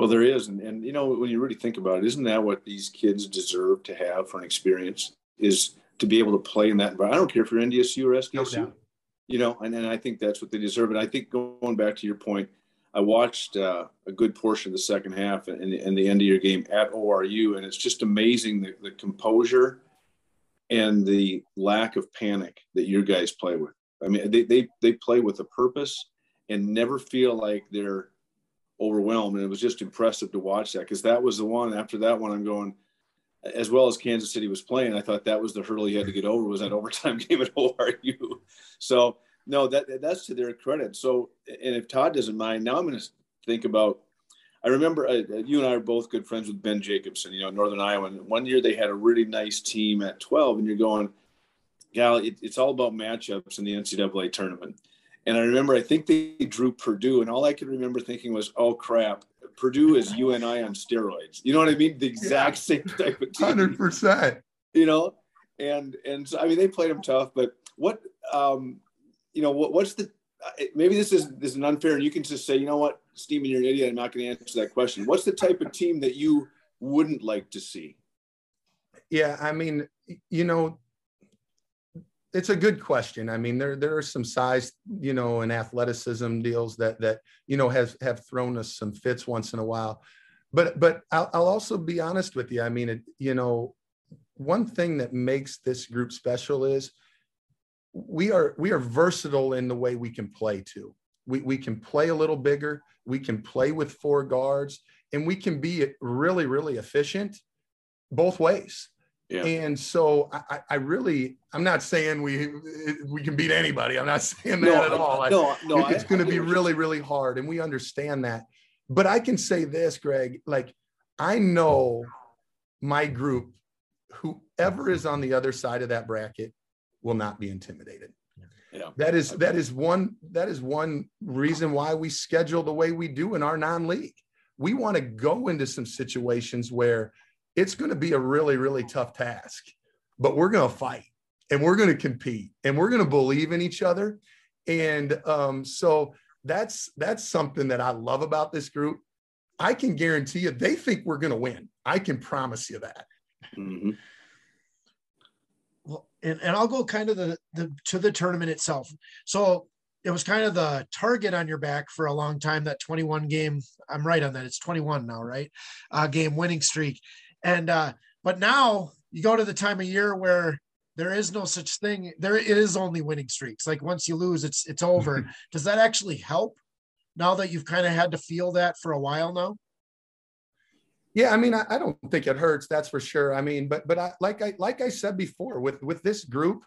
Well, there is, and, and you know when you really think about it, isn't that what these kids deserve to have for an experience? Is to be able to play in that environment. I don't care if you're NDSU or SDSU, no you know, and, and I think that's what they deserve. And I think going back to your point, I watched uh, a good portion of the second half and, and, the end of your game at ORU, and it's just amazing the, the composure and the lack of panic that your guys play with. I mean, they, they, they play with a purpose and never feel like they're overwhelmed. And it was just impressive to watch that because that was the one. After that one, I'm going, as well as Kansas City was playing, I thought that was the hurdle you had to get over was that overtime game at ORU. So no, that that's to their credit. So, and if Todd doesn't mind, now I'm going to think about. I remember uh, you and I are both good friends with Ben Jacobson, you know, Northern Iowa. And one year they had a really nice team at 12, and you're going, gal, it, it's all about matchups in the NCAA tournament. And I remember, I think they drew Purdue, and all I could remember thinking was, "Oh crap, Purdue is UNI on steroids." You know what I mean? The exact yeah. same type of team. Hundred percent. You know, and and so I mean, they played them tough, but what, um, you know, what, what's the maybe this is this is unfair, and you can just say, you know what, Steven, you're an idiot. I'm not going to answer that question. What's the type of team that you wouldn't like to see? Yeah, I mean, you know, it's a good question. I mean, there there are some size, you know, and athleticism deals that that you know has have thrown us some fits once in a while. But but I'll, I'll also be honest with you. I mean, it, you know, one thing that makes this group special is we are we are versatile in the way we can play too. We we can play a little bigger. We can play with four guards, and we can be really really efficient both ways. Yeah. And so I, I really, I'm not saying we we can beat anybody. I'm not saying that no, at all. No, no, it's going to be really, really hard, and we understand that. But I can say this, Greg. Like I know my group, whoever is on the other side of that bracket, will not be intimidated. Yeah. That is that is one that is one reason why we schedule the way we do in our non-league. We want to go into some situations where it's going to be a really, really tough task, but we're going to fight and we're going to compete and we're going to believe in each other. And um, so that's that's something that I love about this group. I can guarantee you they think we're going to win. I can promise you that. Mm-hmm. Well, and, and I'll go kind of the, the to the tournament itself. So it was kind of the target on your back for a long time. That 21 game, I'm right on that. It's 21 now, right? Uh, game winning streak, and uh, but now you go to the time of year where there is no such thing. There it is only winning streaks. Like once you lose, it's it's over. Does that actually help? Now that you've kind of had to feel that for a while now. Yeah, I mean, I, I don't think it hurts. That's for sure. I mean, but but I, like I like I said before, with with this group,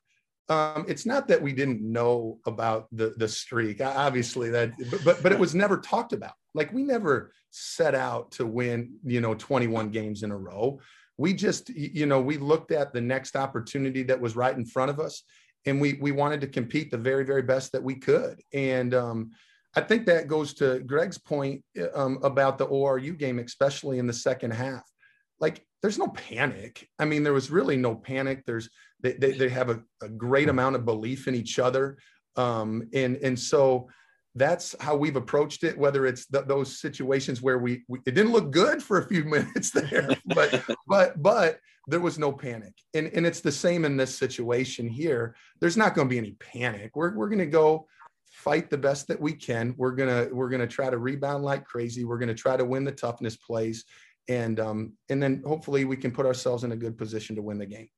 um, it's not that we didn't know about the the streak. Obviously, that but but it was never talked about. Like we never set out to win, you know, 21 games in a row. We just, you know, we looked at the next opportunity that was right in front of us, and we we wanted to compete the very very best that we could. And um, I think that goes to Greg's point um, about the ORU game, especially in the second half. Like, there's no panic. I mean, there was really no panic. There's they they, they have a, a great amount of belief in each other, um, and and so that's how we've approached it. Whether it's th- those situations where we, we, it didn't look good for a few minutes there, but but but there was no panic, and and it's the same in this situation here. There's not going to be any panic. We're we're going to go fight the best that we can. We're gonna we're gonna try to rebound like crazy. We're gonna try to win the toughness plays, and um, and then hopefully we can put ourselves in a good position to win the game.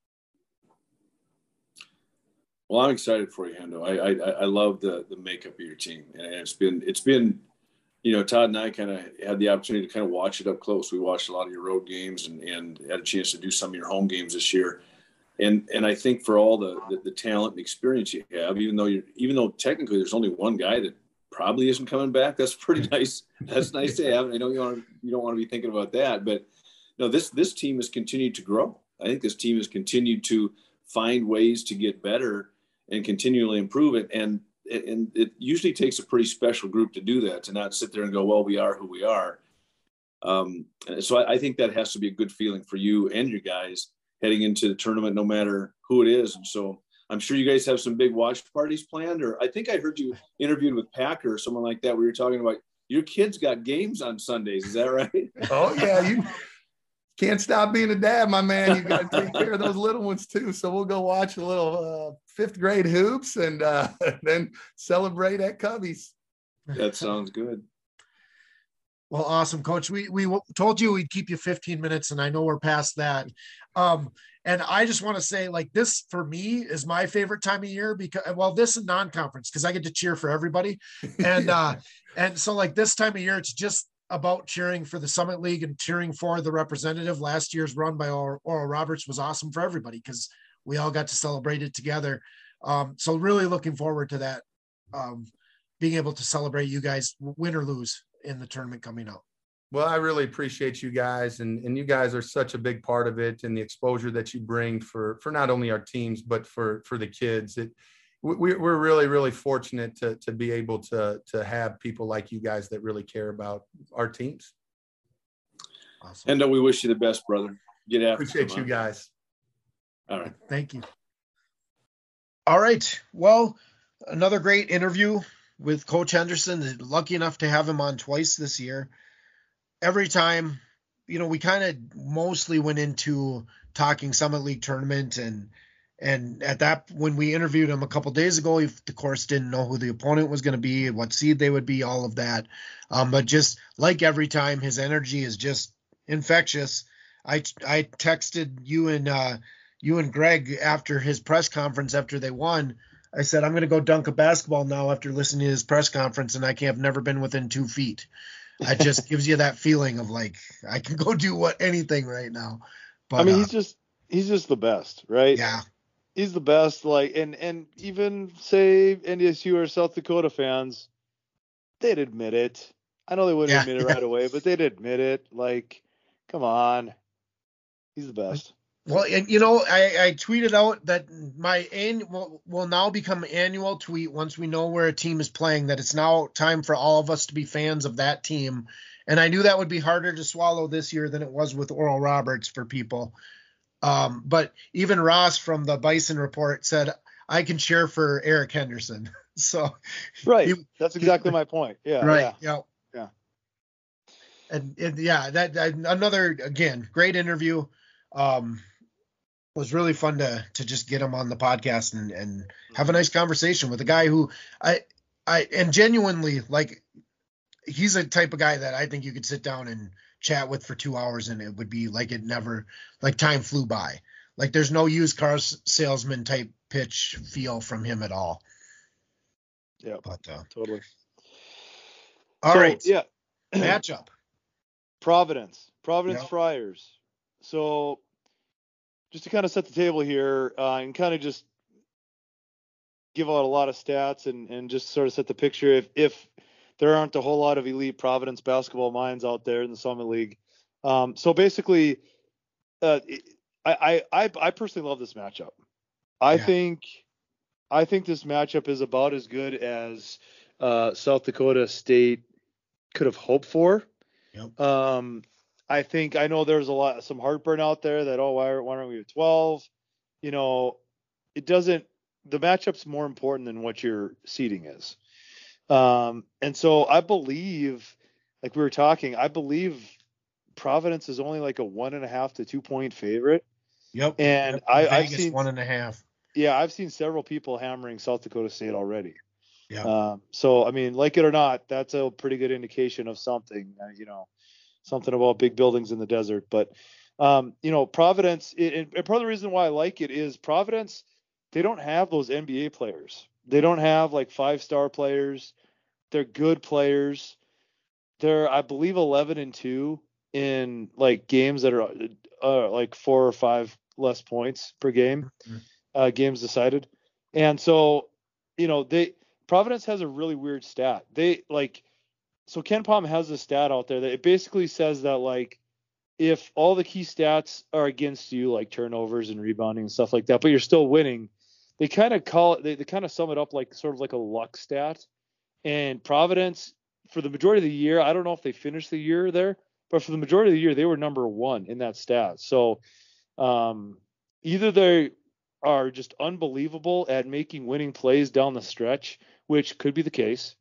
Well, I'm excited for you, Hendo. I I, I love the the makeup of your team, and it's been it's been, you know, Todd and I kind of had the opportunity to kind of watch it up close. We watched a lot of your road games and and had a chance to do some of your home games this year and and I think for all the, the, the talent and experience you have, even though you're even though technically there's only one guy that probably isn't coming back, that's pretty nice. That's nice to have. I know you want you don't want to be thinking about that, but no, this this team has continued to grow. I think this team has continued to find ways to get better and continually improve it. And and it usually takes a pretty special group to do that to not sit there and go, well, we are who we are. Um, so I, I think that has to be a good feeling for you and your guys heading into the tournament, no matter who it is. And so I'm sure you guys have some big watch parties planned. Or I think I heard you interviewed with Packer or someone like that, where you're talking about your kids got games on Sundays. Is that right? oh yeah, you can't stop being a dad, my man. You got to take care of those little ones too. So we'll go watch a little uh, fifth grade hoops and uh, then celebrate at Cubbies. That sounds good. Well, awesome, Coach. We we told you we'd keep you 15 minutes, and I know we're past that. Um, and I just want to say, like, this for me is my favorite time of year because, well, this is non-conference because I get to cheer for everybody, and uh, and so like this time of year, it's just about cheering for the Summit League and cheering for the representative. Last year's run by Oral, Roberts was awesome for everybody because we all got to celebrate it together. Um, so really looking forward to that, um, being able to celebrate you guys, win or lose, in the tournament coming up. Well, I really appreciate you guys, and and you guys are such a big part of it, and the exposure that you bring for for not only our teams but for for the kids. It we, we're really really fortunate to to be able to to have people like you guys that really care about our teams. Awesome. And uh, we wish you the best, brother. Get after. Appreciate you guys. All right. Thank you. All right. Well, another great interview with Coach Henderson. Lucky enough to have him on twice this year. Every time, you know, we kind of mostly went into talking Summit League tournament and and at that when we interviewed him a couple days ago, he of course didn't know who the opponent was going to be, what seed they would be, all of that. Um, but just like every time, his energy is just infectious. I I texted you and uh, you and Greg after his press conference after they won I said, I'm going to go dunk a basketball now after listening to his press conference, and I can't have never been within two feet. It just gives you that feeling of like I can go do what anything right now. But I mean, uh, he's just he's just the best, right? Yeah, he's the best. Like, and and even say NDSU or South Dakota fans, they'd admit it. I know they wouldn't yeah, admit it yeah. right away, but they'd admit it. Like, come on, he's the best. Well, and you know, I, I tweeted out that my annual will now become annual tweet once we know where a team is playing. That it's now time for all of us to be fans of that team, and I knew that would be harder to swallow this year than it was with Oral Roberts for people. Um, but even Ross from the Bison Report said I can cheer for Eric Henderson. so right, he, that's exactly he, my point. Yeah, right, yeah. yeah. and, and yeah, that, that, another again great interview. Um, was really fun to to just get him on the podcast and and have a nice conversation with a guy who I I and genuinely like he's a type of guy that I think you could sit down and chat with for two hours and it would be like it never like time flew by. Like there's no used car salesman type pitch feel from him at all. Yeah, but uh, totally. All so, right, yeah. Matchup. Providence, Providence yep. Friars. So just to kind of set the table here uh, and kind of just give out a lot of stats and, and just sort of set the picture if, if there aren't a whole lot of elite Providence basketball minds out there in the Summit League. Um, so basically, uh, I, I, I personally love this matchup. I yeah. think I think this matchup is about as good as uh, South Dakota State could have hoped for. Yep. Um, I think I know there's a lot some heartburn out there that oh why, why aren't we at 12? You know, it doesn't. The matchup's more important than what your seating is. Um, and so I believe, like we were talking, I believe Providence is only like a one and a half to two point favorite. Yep. And yep. I, I've seen one and a half. Yeah, I've seen several people hammering South Dakota State already. Yeah. Um, so I mean, like it or not, that's a pretty good indication of something. Uh, you know, something about big buildings in the desert. But um, you know, Providence, it, and part of the reason why I like it is Providence, they don't have those NBA players. They don't have like five star players. They're good players. They're, I believe, 11 and two in like games that are uh, like four or five less points per game, mm-hmm. uh, games decided. And so, you know, they Providence has a really weird stat. They like so KenPom has a stat out there that it basically says that like if all the key stats are against you, like turnovers and rebounding and stuff like that, but you're still winning, they kind of call it, they, they kind of sum it up like sort of like a luck stat. And Providence, for the majority of the year, I don't know if they finished the year there, but for the majority of the year, they were number one in that stat. So um, either they are just unbelievable at making winning plays down the stretch, which could be the case,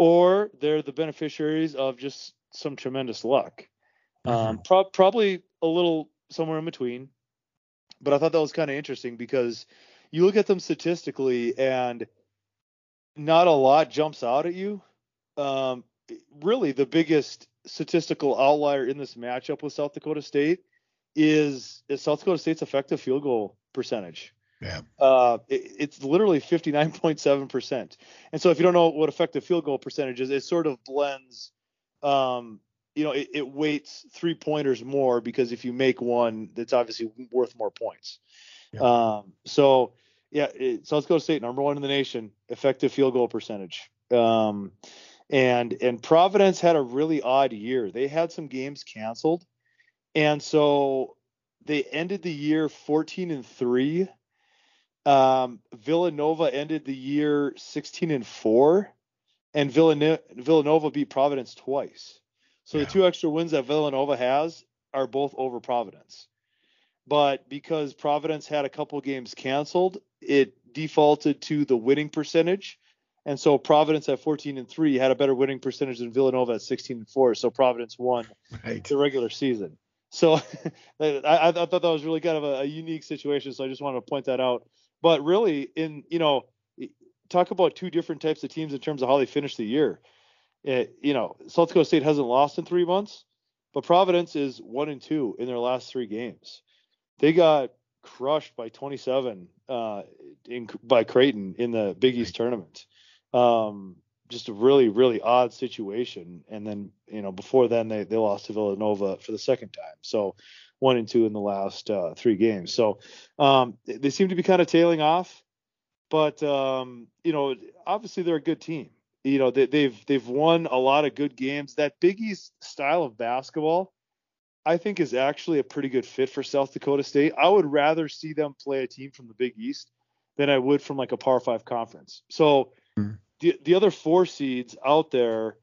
or they're the beneficiaries of just some tremendous luck. Um, mm-hmm. Pro- probably a little somewhere in between. But I thought that was kind of interesting because you look at them statistically and not a lot jumps out at you. Um, really, the biggest statistical outlier in this matchup with South Dakota State is, is South Dakota State's effective field goal percentage. Yeah. Uh, it, it's literally 59.7%. And so if you don't know what effective field goal percentage is, it sort of blends, um, you know, it, it weights three pointers more because if you make one, that's obviously worth more points. Yeah. Um, so yeah, it, South Dakota State number one in the nation, effective field goal percentage. Um, and and Providence had a really odd year. They had some games canceled, and so they ended the year 14 and three um, Villanova ended the year 16 and four, and Villanova, Villanova beat Providence twice. So yeah. the two extra wins that Villanova has are both over Providence. But because Providence had a couple games canceled, it defaulted to the winning percentage. And so Providence at 14 and 3 had a better winning percentage than Villanova at 16 and 4. So Providence won right. the regular season. So I, I, thought that was really kind of a, a, unique situation. So I just wanted to point that out. But really, in you know, talk about two different types of teams in terms of how they finish the year. It, eh, you know, South Dakota State hasn't lost in three months, but Providence is one and two in their last three games. They got crushed by 27 uh, in, by Creighton in the Big East tournament. Um, just a really, really odd situation. And then, you know, before then they, they lost to Villanova for the second time. So one and two in the last uh, three games. So um, they seem to be kind of tailing off, but um, you know, obviously they're a good team. You know, they, they've they've won a lot of good games. That Big East style of basketball, I think, is actually a pretty good fit for South Dakota State. I would rather see them play a team from the Big East than I would from like a Power Five conference. So mm-hmm. the the other four seeds out there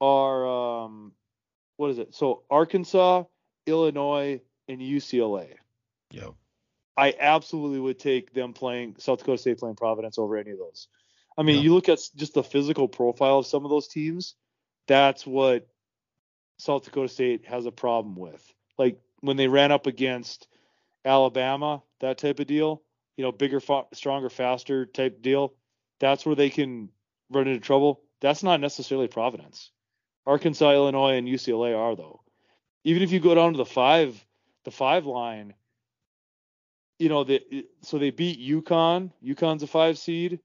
are um, what is it? So Arkansas, Illinois, and UCLA. Yeah. I absolutely would take them playing South Dakota State playing Providence over any of those. I mean, you look at just the physical profile of some of those teams. That's what South Dakota State has a problem with. Like when they ran up against Alabama, that type of deal, you know, bigger, fa- stronger, faster type deal, that's where they can run into trouble. That's not necessarily Providence. Arkansas, Illinois, and UCLA are though. Even if you go down to the five, the five line, you know, the, so they beat UConn. UConn's a five seed,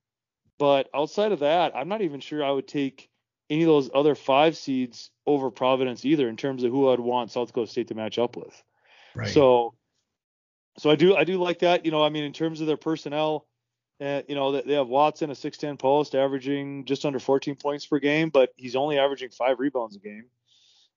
but outside of that, I'm not even sure I would take any of those other five seeds over Providence either in terms of who I'd want South Dakota State to match up with. Right. So, so I do I do like that. You know, I mean, in terms of their personnel, uh, you know, they have Watson a 6'10 post, averaging just under 14 points per game, but he's only averaging five rebounds a game.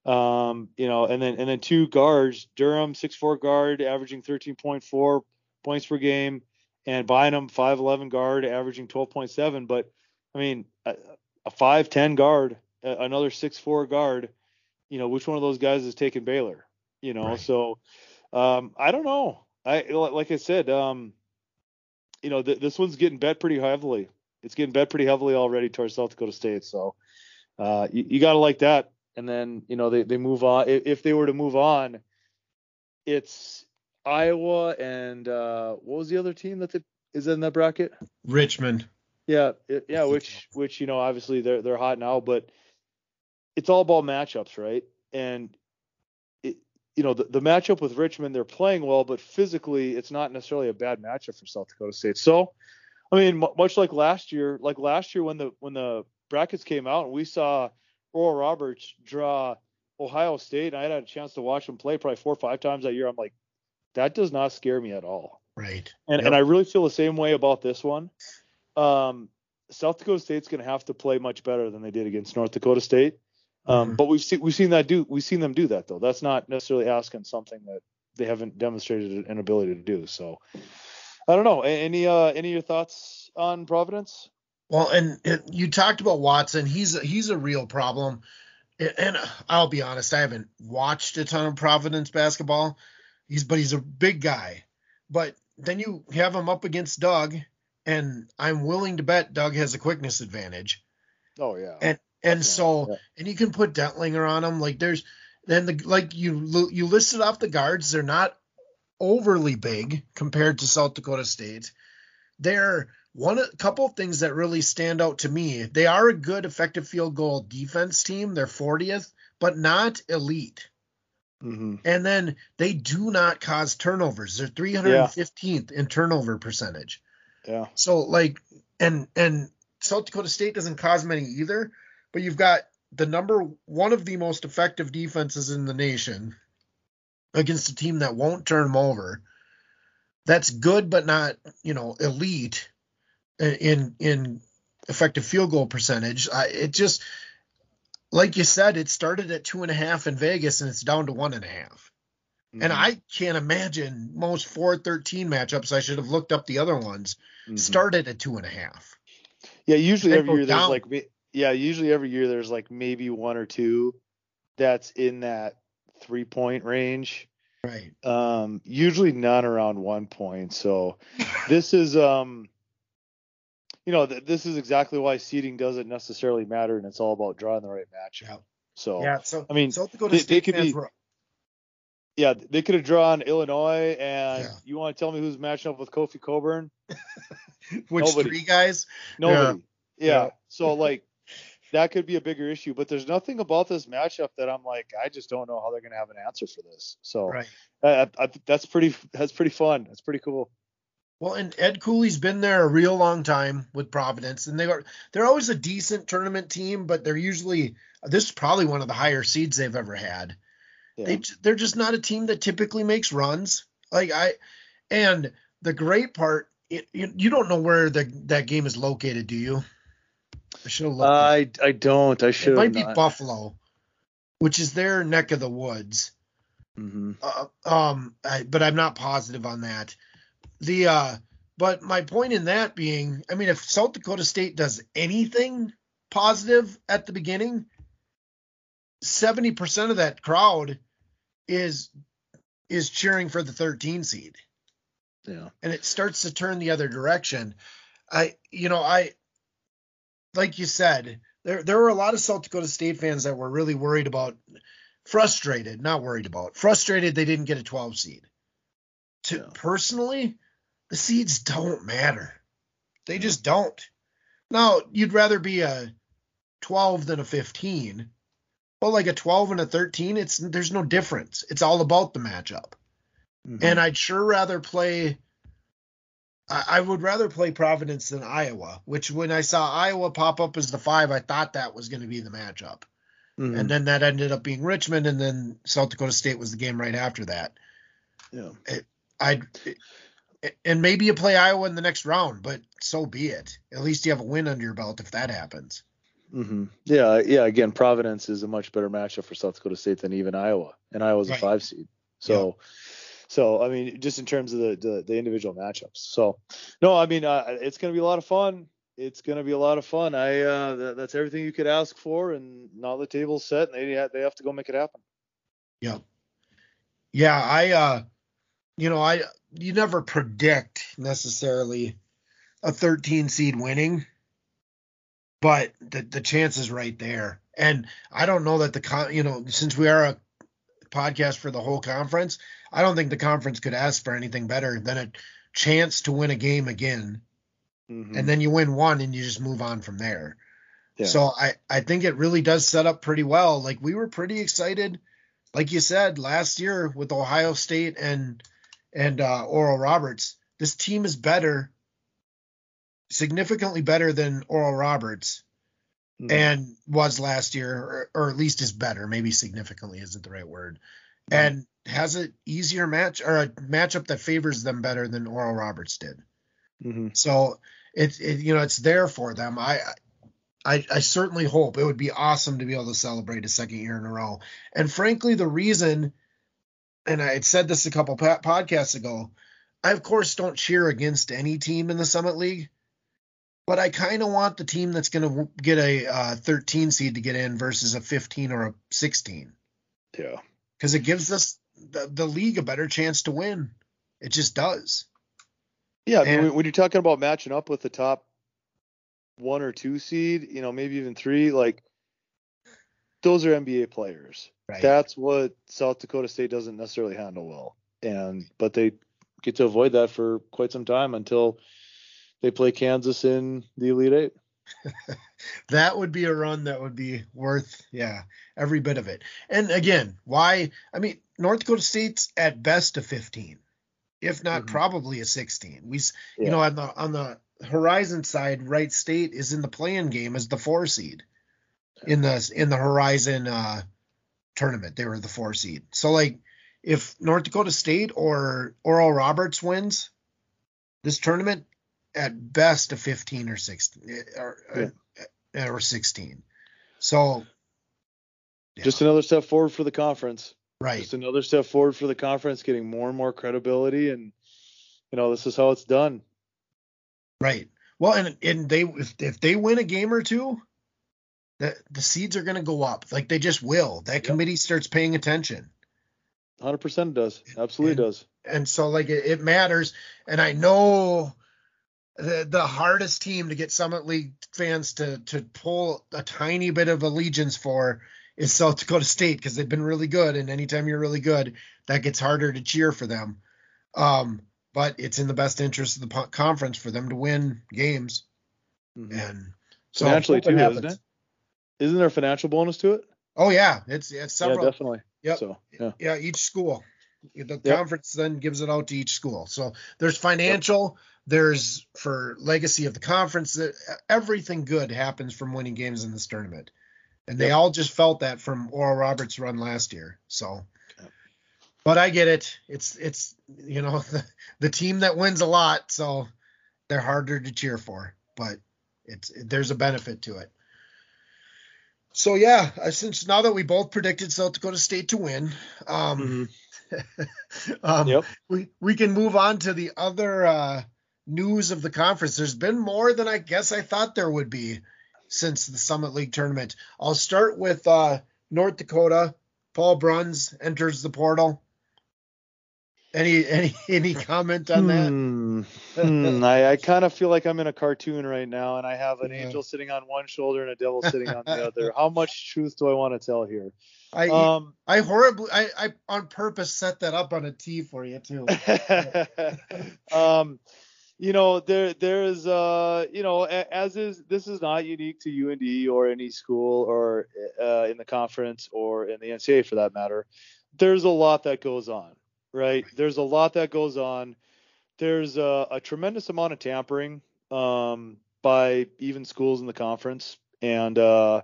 Um, you know, and then and then two guards, Durham six four guard, averaging 13.4 points per game, and Bynum 5'11 guard, averaging 12.7. But I mean, a, a 5'10 guard, another six four guard, you know, which one of those guys is taking Baylor? You know, right. so um, I don't know. I like I said, um, you know, th- this one's getting bet pretty heavily. It's getting bet pretty heavily already towards South Dakota State. So uh, you, you got to like that. And then you know they they move on. If, they were to move on, it's Iowa and uh, what was the other team that is in that bracket? Richmond. Yeah, it, yeah, which which you know obviously they're they're hot now, but it's all about matchups, right? And it, you know the, the matchup with Richmond, they're playing well, but physically it's not necessarily a bad matchup for South Dakota State. So, I mean, m- much like last year, like last year when the when the brackets came out and we saw Oral Roberts draw Ohio State, and I had a chance to watch him play probably four or five times that year. I'm like, that does not scare me at all. Right. And yep. and I really feel the same way about this one. Um, South Dakota State's going to have to play much better than they did against North Dakota State. Um, mm-hmm. But we've seen we've seen that do we've seen them do that though. That's not necessarily asking something that they haven't demonstrated an ability to do. So I don't know. Any uh, any of your thoughts on Providence? Well, and it, you talked about Watson. He's a, he's a real problem. And I'll be honest, I haven't watched a ton of Providence basketball. He's but he's a big guy. But then you have him up against Doug, and I'm willing to bet Doug has a quickness advantage. Oh yeah. And and so yeah. and you can put Dentlinger on him. Like there's then the like you you listed off the guards. They're not overly big compared to South Dakota State. They're one a couple of things that really stand out to me. They are a good effective field goal defense team. They're 40th, but not elite. Mm-hmm. And then they do not cause turnovers. They're 315th yeah. in turnover percentage. Yeah. So like and and South Dakota State doesn't cause many either, but you've got the number one of the most effective defenses in the nation against a team that won't turn them over. That's good, but not you know elite in in effective field goal percentage. I, it just like you said, it started at two and a half in Vegas and it's down to one and a half. Mm-hmm. And I can't imagine most 413 matchups. I should have looked up the other ones. Mm-hmm. Started at two and a half. Yeah, usually every year down. there's like yeah, usually every year there's like maybe one or two that's in that three point range. Right. Um, usually none around one point. So this is um you know, th- this is exactly why seeding doesn't necessarily matter, and it's all about drawing the right match. Yeah. So yeah, so I mean, South Dakota they, State they could be, were, yeah, they could have drawn Illinois, and yeah. you want to tell me who's matching up with Kofi Cockburn? Which Nobody. three guys? Nobody. Yeah. yeah. yeah. So like that could be a bigger issue, but there's nothing about this matchup that I'm like, I just don't know how they're going to have an answer for this. So right. I, I, that's pretty, that's pretty fun. That's pretty cool. Well, and Ed Cooley's been there a real long time with Providence, and they are they're always a decent tournament team, but they're usually this is probably one of the higher seeds they've ever had. Yeah. They they're just not a team that typically makes runs. Like I, and the great part, it, you, you don't know where the that game is located, do you? I should have looked. I I don't. I should. It might not. be Buffalo, which is their neck of the woods. Mm-hmm. Uh, um, I, but I'm not positive on that. The uh, but my point in that being, I mean, if South Dakota State does anything positive at the beginning, seventy percent of that crowd is is cheering for the 13 seed. Yeah. And it starts to turn the other direction. I you know, I like you said, there there were a lot of South Dakota State fans that were really worried about frustrated, not worried about. Frustrated they didn't get a 12 seed. To yeah. personally, the seeds don't matter. They just don't. Now, you'd rather be a 12 than a 15. But like a 12 and a 13, it's there's no difference. It's all about the matchup. Mm-hmm. And I'd sure rather play I, would rather play Providence than Iowa, which when I saw Iowa pop up as the five, I thought that was going to be the matchup. Mm-hmm. And then that ended up being Richmond, and then South Dakota State was the game right after that. Yeah. I and maybe you play Iowa in the next round, but so be it. At least you have a win under your belt if that happens. Mm-hmm. Yeah, yeah. Again, Providence is a much better matchup for South Dakota State than even Iowa, and Iowa's right. a five seed. So, yeah. so I mean, just in terms of the the, the individual matchups. So, no, I mean, uh, it's going to be a lot of fun. It's going to be a lot of fun. I uh, th- that's everything you could ask for, and now the table's set, and they they have to go make it happen. Yeah, yeah. I, uh, you know, I you never predict necessarily a 13 seed winning but the the chance is right there. And I don't know that the con, you know, since we are a podcast for the whole conference, I don't think the conference could ask for anything better than a chance to win a game again. Mm-hmm. And then you win one and you just move on from there. Yeah. So I I think it really does set up pretty well. Like we were pretty excited like you said last year with Ohio State and and uh, Oral Roberts. This team is better significantly better than Oral Roberts mm-hmm. and was last year, or, or, at least is better. Maybe significantly isn't the right word. Mm-hmm. And has an easier match or a matchup that favors them better than Oral Roberts did. Mm-hmm. So it's it, you know it's there for them. I, I I certainly hope it would be awesome to be able to celebrate a second year in a row. And frankly, the reason, and I had said this a couple podcasts ago, I of course don't cheer against any team in the Summit League but I kind of want the team that's going to get a uh, 13 seed to get in versus a 15 or a 16. Yeah. Because it gives us the, the league a better chance to win. It just does. Yeah. I mean, when you're talking about matching up with the top one or two seed, you know, maybe even three, like those are NBA players. Right. That's what South Dakota State doesn't necessarily handle well. And, but they get to avoid that for quite some time until they play Kansas in the Elite Eight. that would be a run that would be worth, yeah, every bit of it. And again, why? I mean, North Dakota State's at best a 15, if not mm-hmm. probably a 16. We, yeah. you know, on the on the Horizon side, Wright State is in the playing game as the four seed in the in the Horizon uh, tournament. They were the four seed. So like, if North Dakota State or Oral Roberts wins this tournament, at best a 15 or 16 eh, or, uh, yeah. Eh, or 16. So yeah. just another step forward for the conference. Right. Just another step forward for the conference, getting more and more credibility, and you know this is how it's done. Right. Well, and and they if, if they win a game or two, the the seeds are going to go up. Like they just will. That yep. committee starts paying attention. Hundred percent does. Absolutely and, does. And so like it, it matters. And I know the, the hardest team to get Summit League fans to to pull a tiny bit of allegiance for is South Dakota State because they've been really good, and anytime you're really good, that gets harder to cheer for them. Um, but it's in the best interest of the conference for them to win games, mm-hmm. and so financially too, isn't it? Isn't there a financial bonus to it? Oh yeah, it's it's several. Yeah, definitely. Yep. So yeah, yeah, each school. The yep. conference then gives it out to each school. So there's financial, yep. there's for legacy of the conference. Everything good happens from winning games in this tournament, and they all just felt that from Oral Roberts' run last year. So, but I get it. It's it's you know the, the team that wins a lot, so they're harder to cheer for, but it's there's a benefit to it. So yeah, since now that we both predicted South Dakota State to win, um, mm-hmm um, yep. We we can move on to the other uh, news of the conference. There's been more than I guess I thought there would be since the Summit League tournament. I'll start with uh, North Dakota. Paul Bruns enters the portal. Any any any comment on that? Hmm. hmm. I, I kind of feel like I'm in a cartoon right now, and I have an yeah. angel sitting on one shoulder and a devil sitting on the other. How much truth do I want to tell here? I um, I horribly I, I on purpose set that up on a tee for you too. um, you know there there is uh you know as is this is not unique to UND or any school or uh, in the conference or in the NCAA for that matter. There's a lot that goes on right? There's a lot that goes on. There's a, a tremendous amount of tampering um, by even schools in the conference, and uh,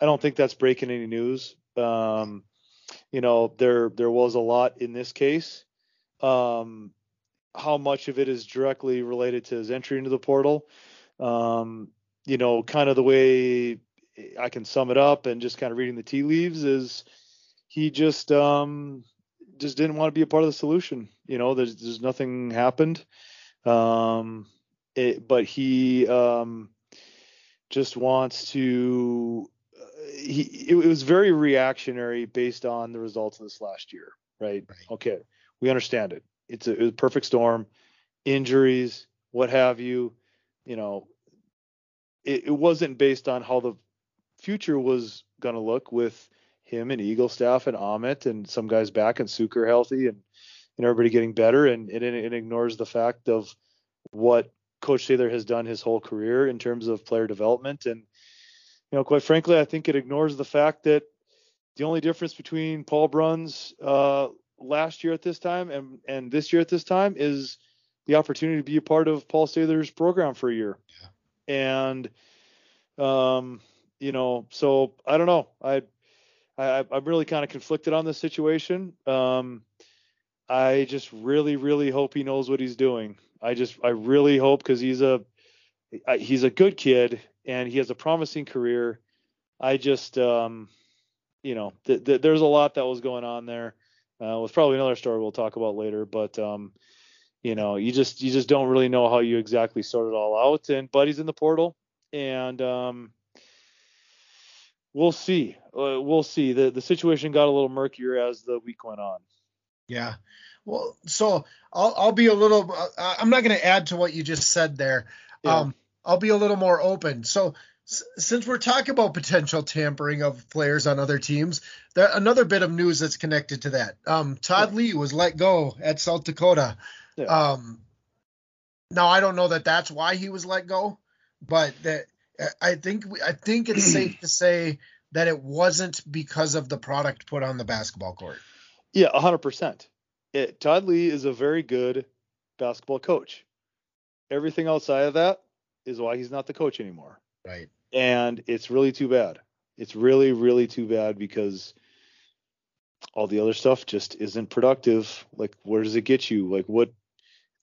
I don't think that's breaking any news. Um, you know, there there was a lot in this case. Um, how much of it is directly related to his entry into the portal? Um, you know, kind of the way I can sum it up and just kind of reading the tea leaves is he just um, just didn't want to be a part of the solution. You know, there's there's nothing happened. Um, it, but he um, just wants to. Uh, he it, it was very reactionary based on the results of this last year, right? right. Okay, we understand it. It's a, it was a perfect storm, injuries, what have you. You know, it, it wasn't based on how the future was going to look with him and Eaglestaff and Amit and some guys back and Suker healthy and and everybody getting better. And it, it ignores the fact of what Coach Taylor has done his whole career in terms of player development. And you know quite frankly I think it ignores the fact that the only difference between Paul Bruns uh, last year at this time and and this year at this time is the opportunity to be a part of Paul Taylor's program for a year. Yeah. and um you know so I don't know. I I, I'm really kind of conflicted on this situation. Um, I just really, really hope he knows what he's doing. I just, I really hope because he's a, he's a good kid and he has a promising career. I just, um, you know, th- th- there's a lot that was going on there. Uh, with probably another story we'll talk about later, but um, you know, you just, you just don't really know how you exactly sort it all out. And Buddy's in the portal, and um, we'll see. Uh, we'll see. The the situation got a little murkier as the week went on. Yeah. Well, so I'll I'll be a little. Uh, I'm not going to add to what you just said there. Yeah. Um, I'll be a little more open. So s- since we're talking about potential tampering of players on other teams, there another bit of news that's connected to that. Um, Todd yeah. Lee was let go at South Dakota. Yeah. Um, now I don't know that that's why he was let go, but that I think I think it's safe to say that it wasn't because of the product put on the basketball court. Yeah, 100%. It, Todd Lee is a very good basketball coach. Everything outside of that is why he's not the coach anymore. Right. And it's really too bad. It's really, really too bad because all the other stuff just isn't productive. Like, where does it get you? Like, what, at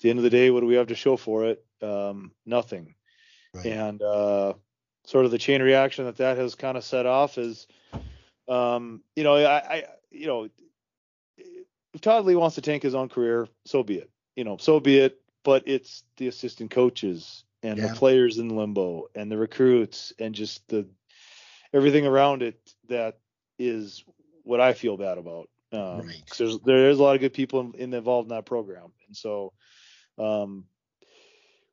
the end of the day, what do we have to show for it? Um, nothing. Right. And uh, sort of the chain reaction that that has kind of set off is, um, you know, I, I, you know, if Todd Lee wants to tank his own career, so be it. You know, so be it. But it's the assistant coaches and yeah. the players in limbo and the recruits and just the everything around it that is what I feel bad about. Um, right. there's there's a lot of good people in, in, involved in that program, and so um,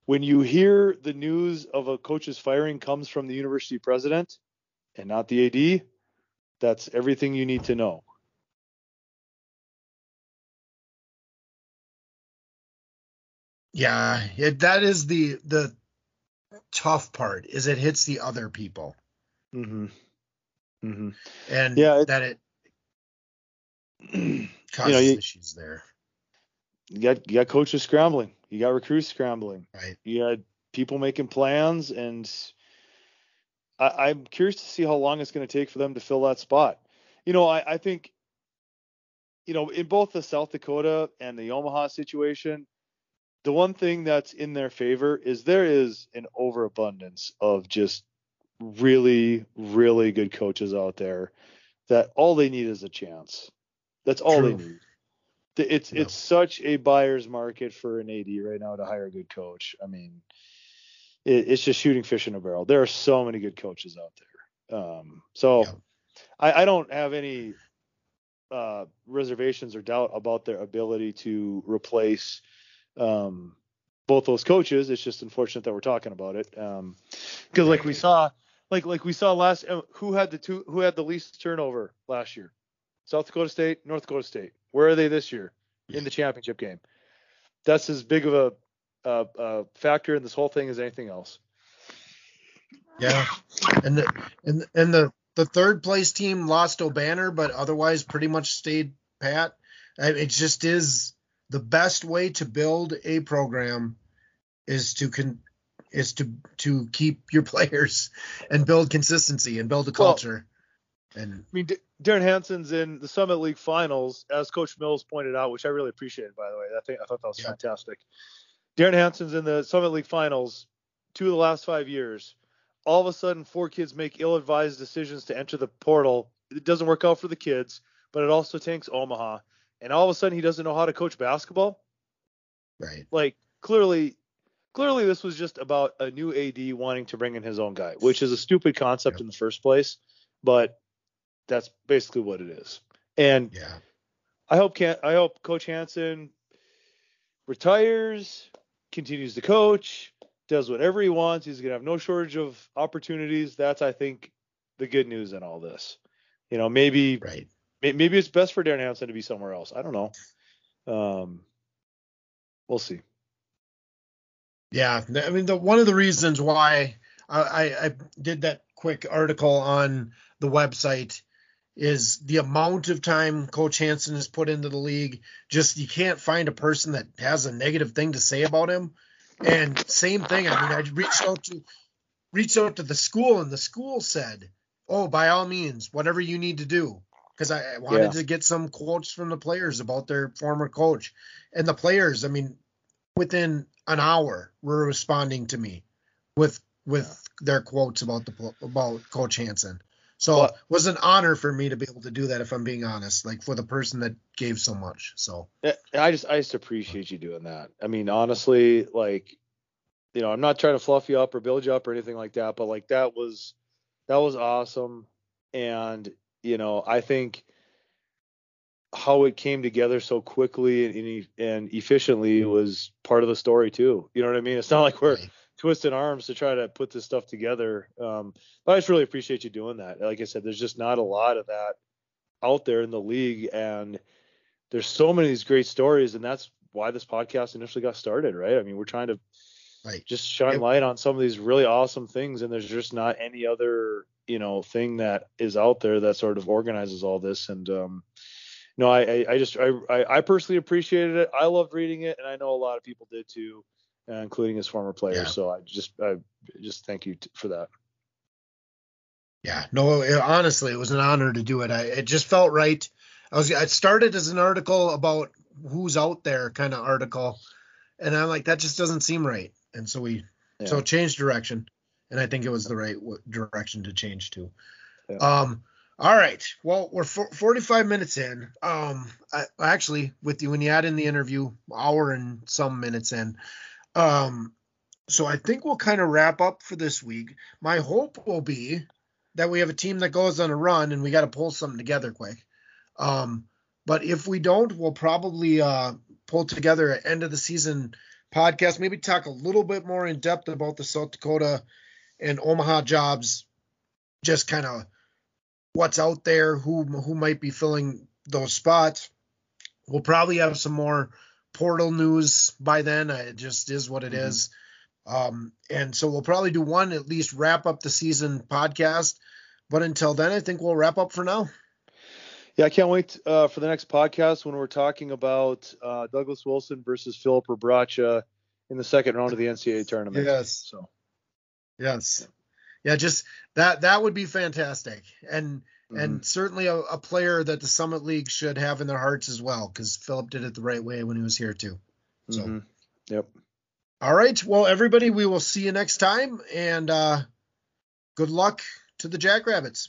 when you hear the news of a coach's firing comes from the university president and not the AD, that's everything you need to know. Yeah, it, that is the the tough part is it hits the other people. Mm-hmm. Mm-hmm. And yeah, it, that it causes you know, you, issues there. You got you got coaches scrambling. You got recruits scrambling. Right. You had people making plans, and I, am curious to see how long it's going to take for them to fill that spot. You know, I, I think, you know, in both the South Dakota and the Omaha situation, the one thing that's in their favor is there is an overabundance of just really, really good coaches out there that all they need is a chance. That's all True. they need it's it's such a buyer's market for an AD right now to hire a good coach. I mean, it, it's just shooting fish in a barrel. There are so many good coaches out there. Um, so I, I don't have any uh, reservations or doubt about their ability to replace um, both those coaches. It's just unfortunate that we're talking about it because, um, like we saw, like like we saw last, uh, who had the two, who had the least turnover last year? South Dakota State, North Dakota State. Where are they this year in the championship game? That's as big of a, a, a factor in this whole thing as anything else. Yeah, and the and and the the third place team lost Obanor, but otherwise pretty much stayed pat. It just is the best way to build a program is to con is to to keep your players and build consistency and build a culture. And I mean, D- Derrin Hansen's in the Summit League Finals, as Coach Mills pointed out, which I really appreciated, by the way. I think I thought that was yeah. fantastic. Derrin Hansen's in the Summit League Finals two of the last five years. All of a sudden, four kids make ill-advised decisions to enter the portal. It doesn't work out for the kids, but it also tanks Omaha and all of a sudden he doesn't know how to coach basketball. Right. Like clearly, clearly this was just about a new AD wanting to bring in his own guy, which is a stupid concept yep. in the first place, but that's basically what it is. And yeah, I hope can I hope Coach Hansen retires, continues to coach, does whatever he wants. He's gonna have no shortage of opportunities. That's I think the good news in all this. You know, maybe right maybe it's best for Derrin Hansen to be somewhere else. I don't know. Um, we'll see. Yeah, I mean, the one of the reasons why I, I, I did that quick article on the website is the amount of time Coach Hansen has put into the league. Just you can't find a person that has a negative thing to say about him. And same thing. I mean, I reached out to reached out to the school, and the school said, "Oh, by all means, whatever you need to do." because I wanted yeah. to get some quotes from the players about their former coach. And the players, I mean, within an hour were responding to me with with yeah. their quotes about the about Coach Hansen. So it was an honor for me to be able to do that if I'm being honest, like for the person that gave so much. So I just I just appreciate you doing that. I mean, honestly, like you know, I'm not trying to fluff you up or build you up or anything like that, but like that was that was awesome. And you know, I think how it came together so quickly and, and efficiently was part of the story too. You know what I mean? It's not like we're twisting arms to try to put this stuff together. Um, but I just really appreciate you doing that. Like I said, there's just not a lot of that out there in the league, and there's so many of these great stories, and that's why this podcast initially got started, right? I mean, we're trying to right. just shine light on some of these really awesome things, and there's just not any other you know thing that is out there that sort of organizes all this and um no i i just i i personally appreciated it i loved reading it and i know a lot of people did too including his former players yeah. so i just i just thank you t- for that yeah no it, honestly it was an honor to do it i it just felt right i was I started as an article about who's out there kind of article and i'm like that just doesn't seem right and so we yeah. so changed direction and I think it was the right w- direction to change to. Yeah. Um, all right. Well, we're for, 45 minutes in. Um, I, actually, with you when you add in the interview, hour and some minutes in. Um, so I think we'll kind of wrap up for this week. My hope will be that we have a team that goes on a run and we got to pull something together quick. Um, but if we don't, we'll probably uh, pull together an end of the season podcast. Maybe talk a little bit more in depth about the South Dakota and Omaha jobs, just kind of what's out there, who who might be filling those spots. We'll probably have some more portal news by then. It just is what it mm-hmm. is. Um, and so we'll probably do one at least wrap up the season podcast. But until then, I think we'll wrap up for now. Yeah, I can't wait uh, for the next podcast when we're talking about uh, Douglas Wilson versus Philip Rebraca in the second round of the NCAA tournament. Yes. So Yes. Yeah, just that that would be fantastic. And Mm-hmm. and certainly a, a, player that the Summit League should have in their hearts as well, because Philip did it the right way when he was here too. So, mm-hmm. yep. All right. Well, everybody, we will see you next time, and uh, good luck to the Jackrabbits.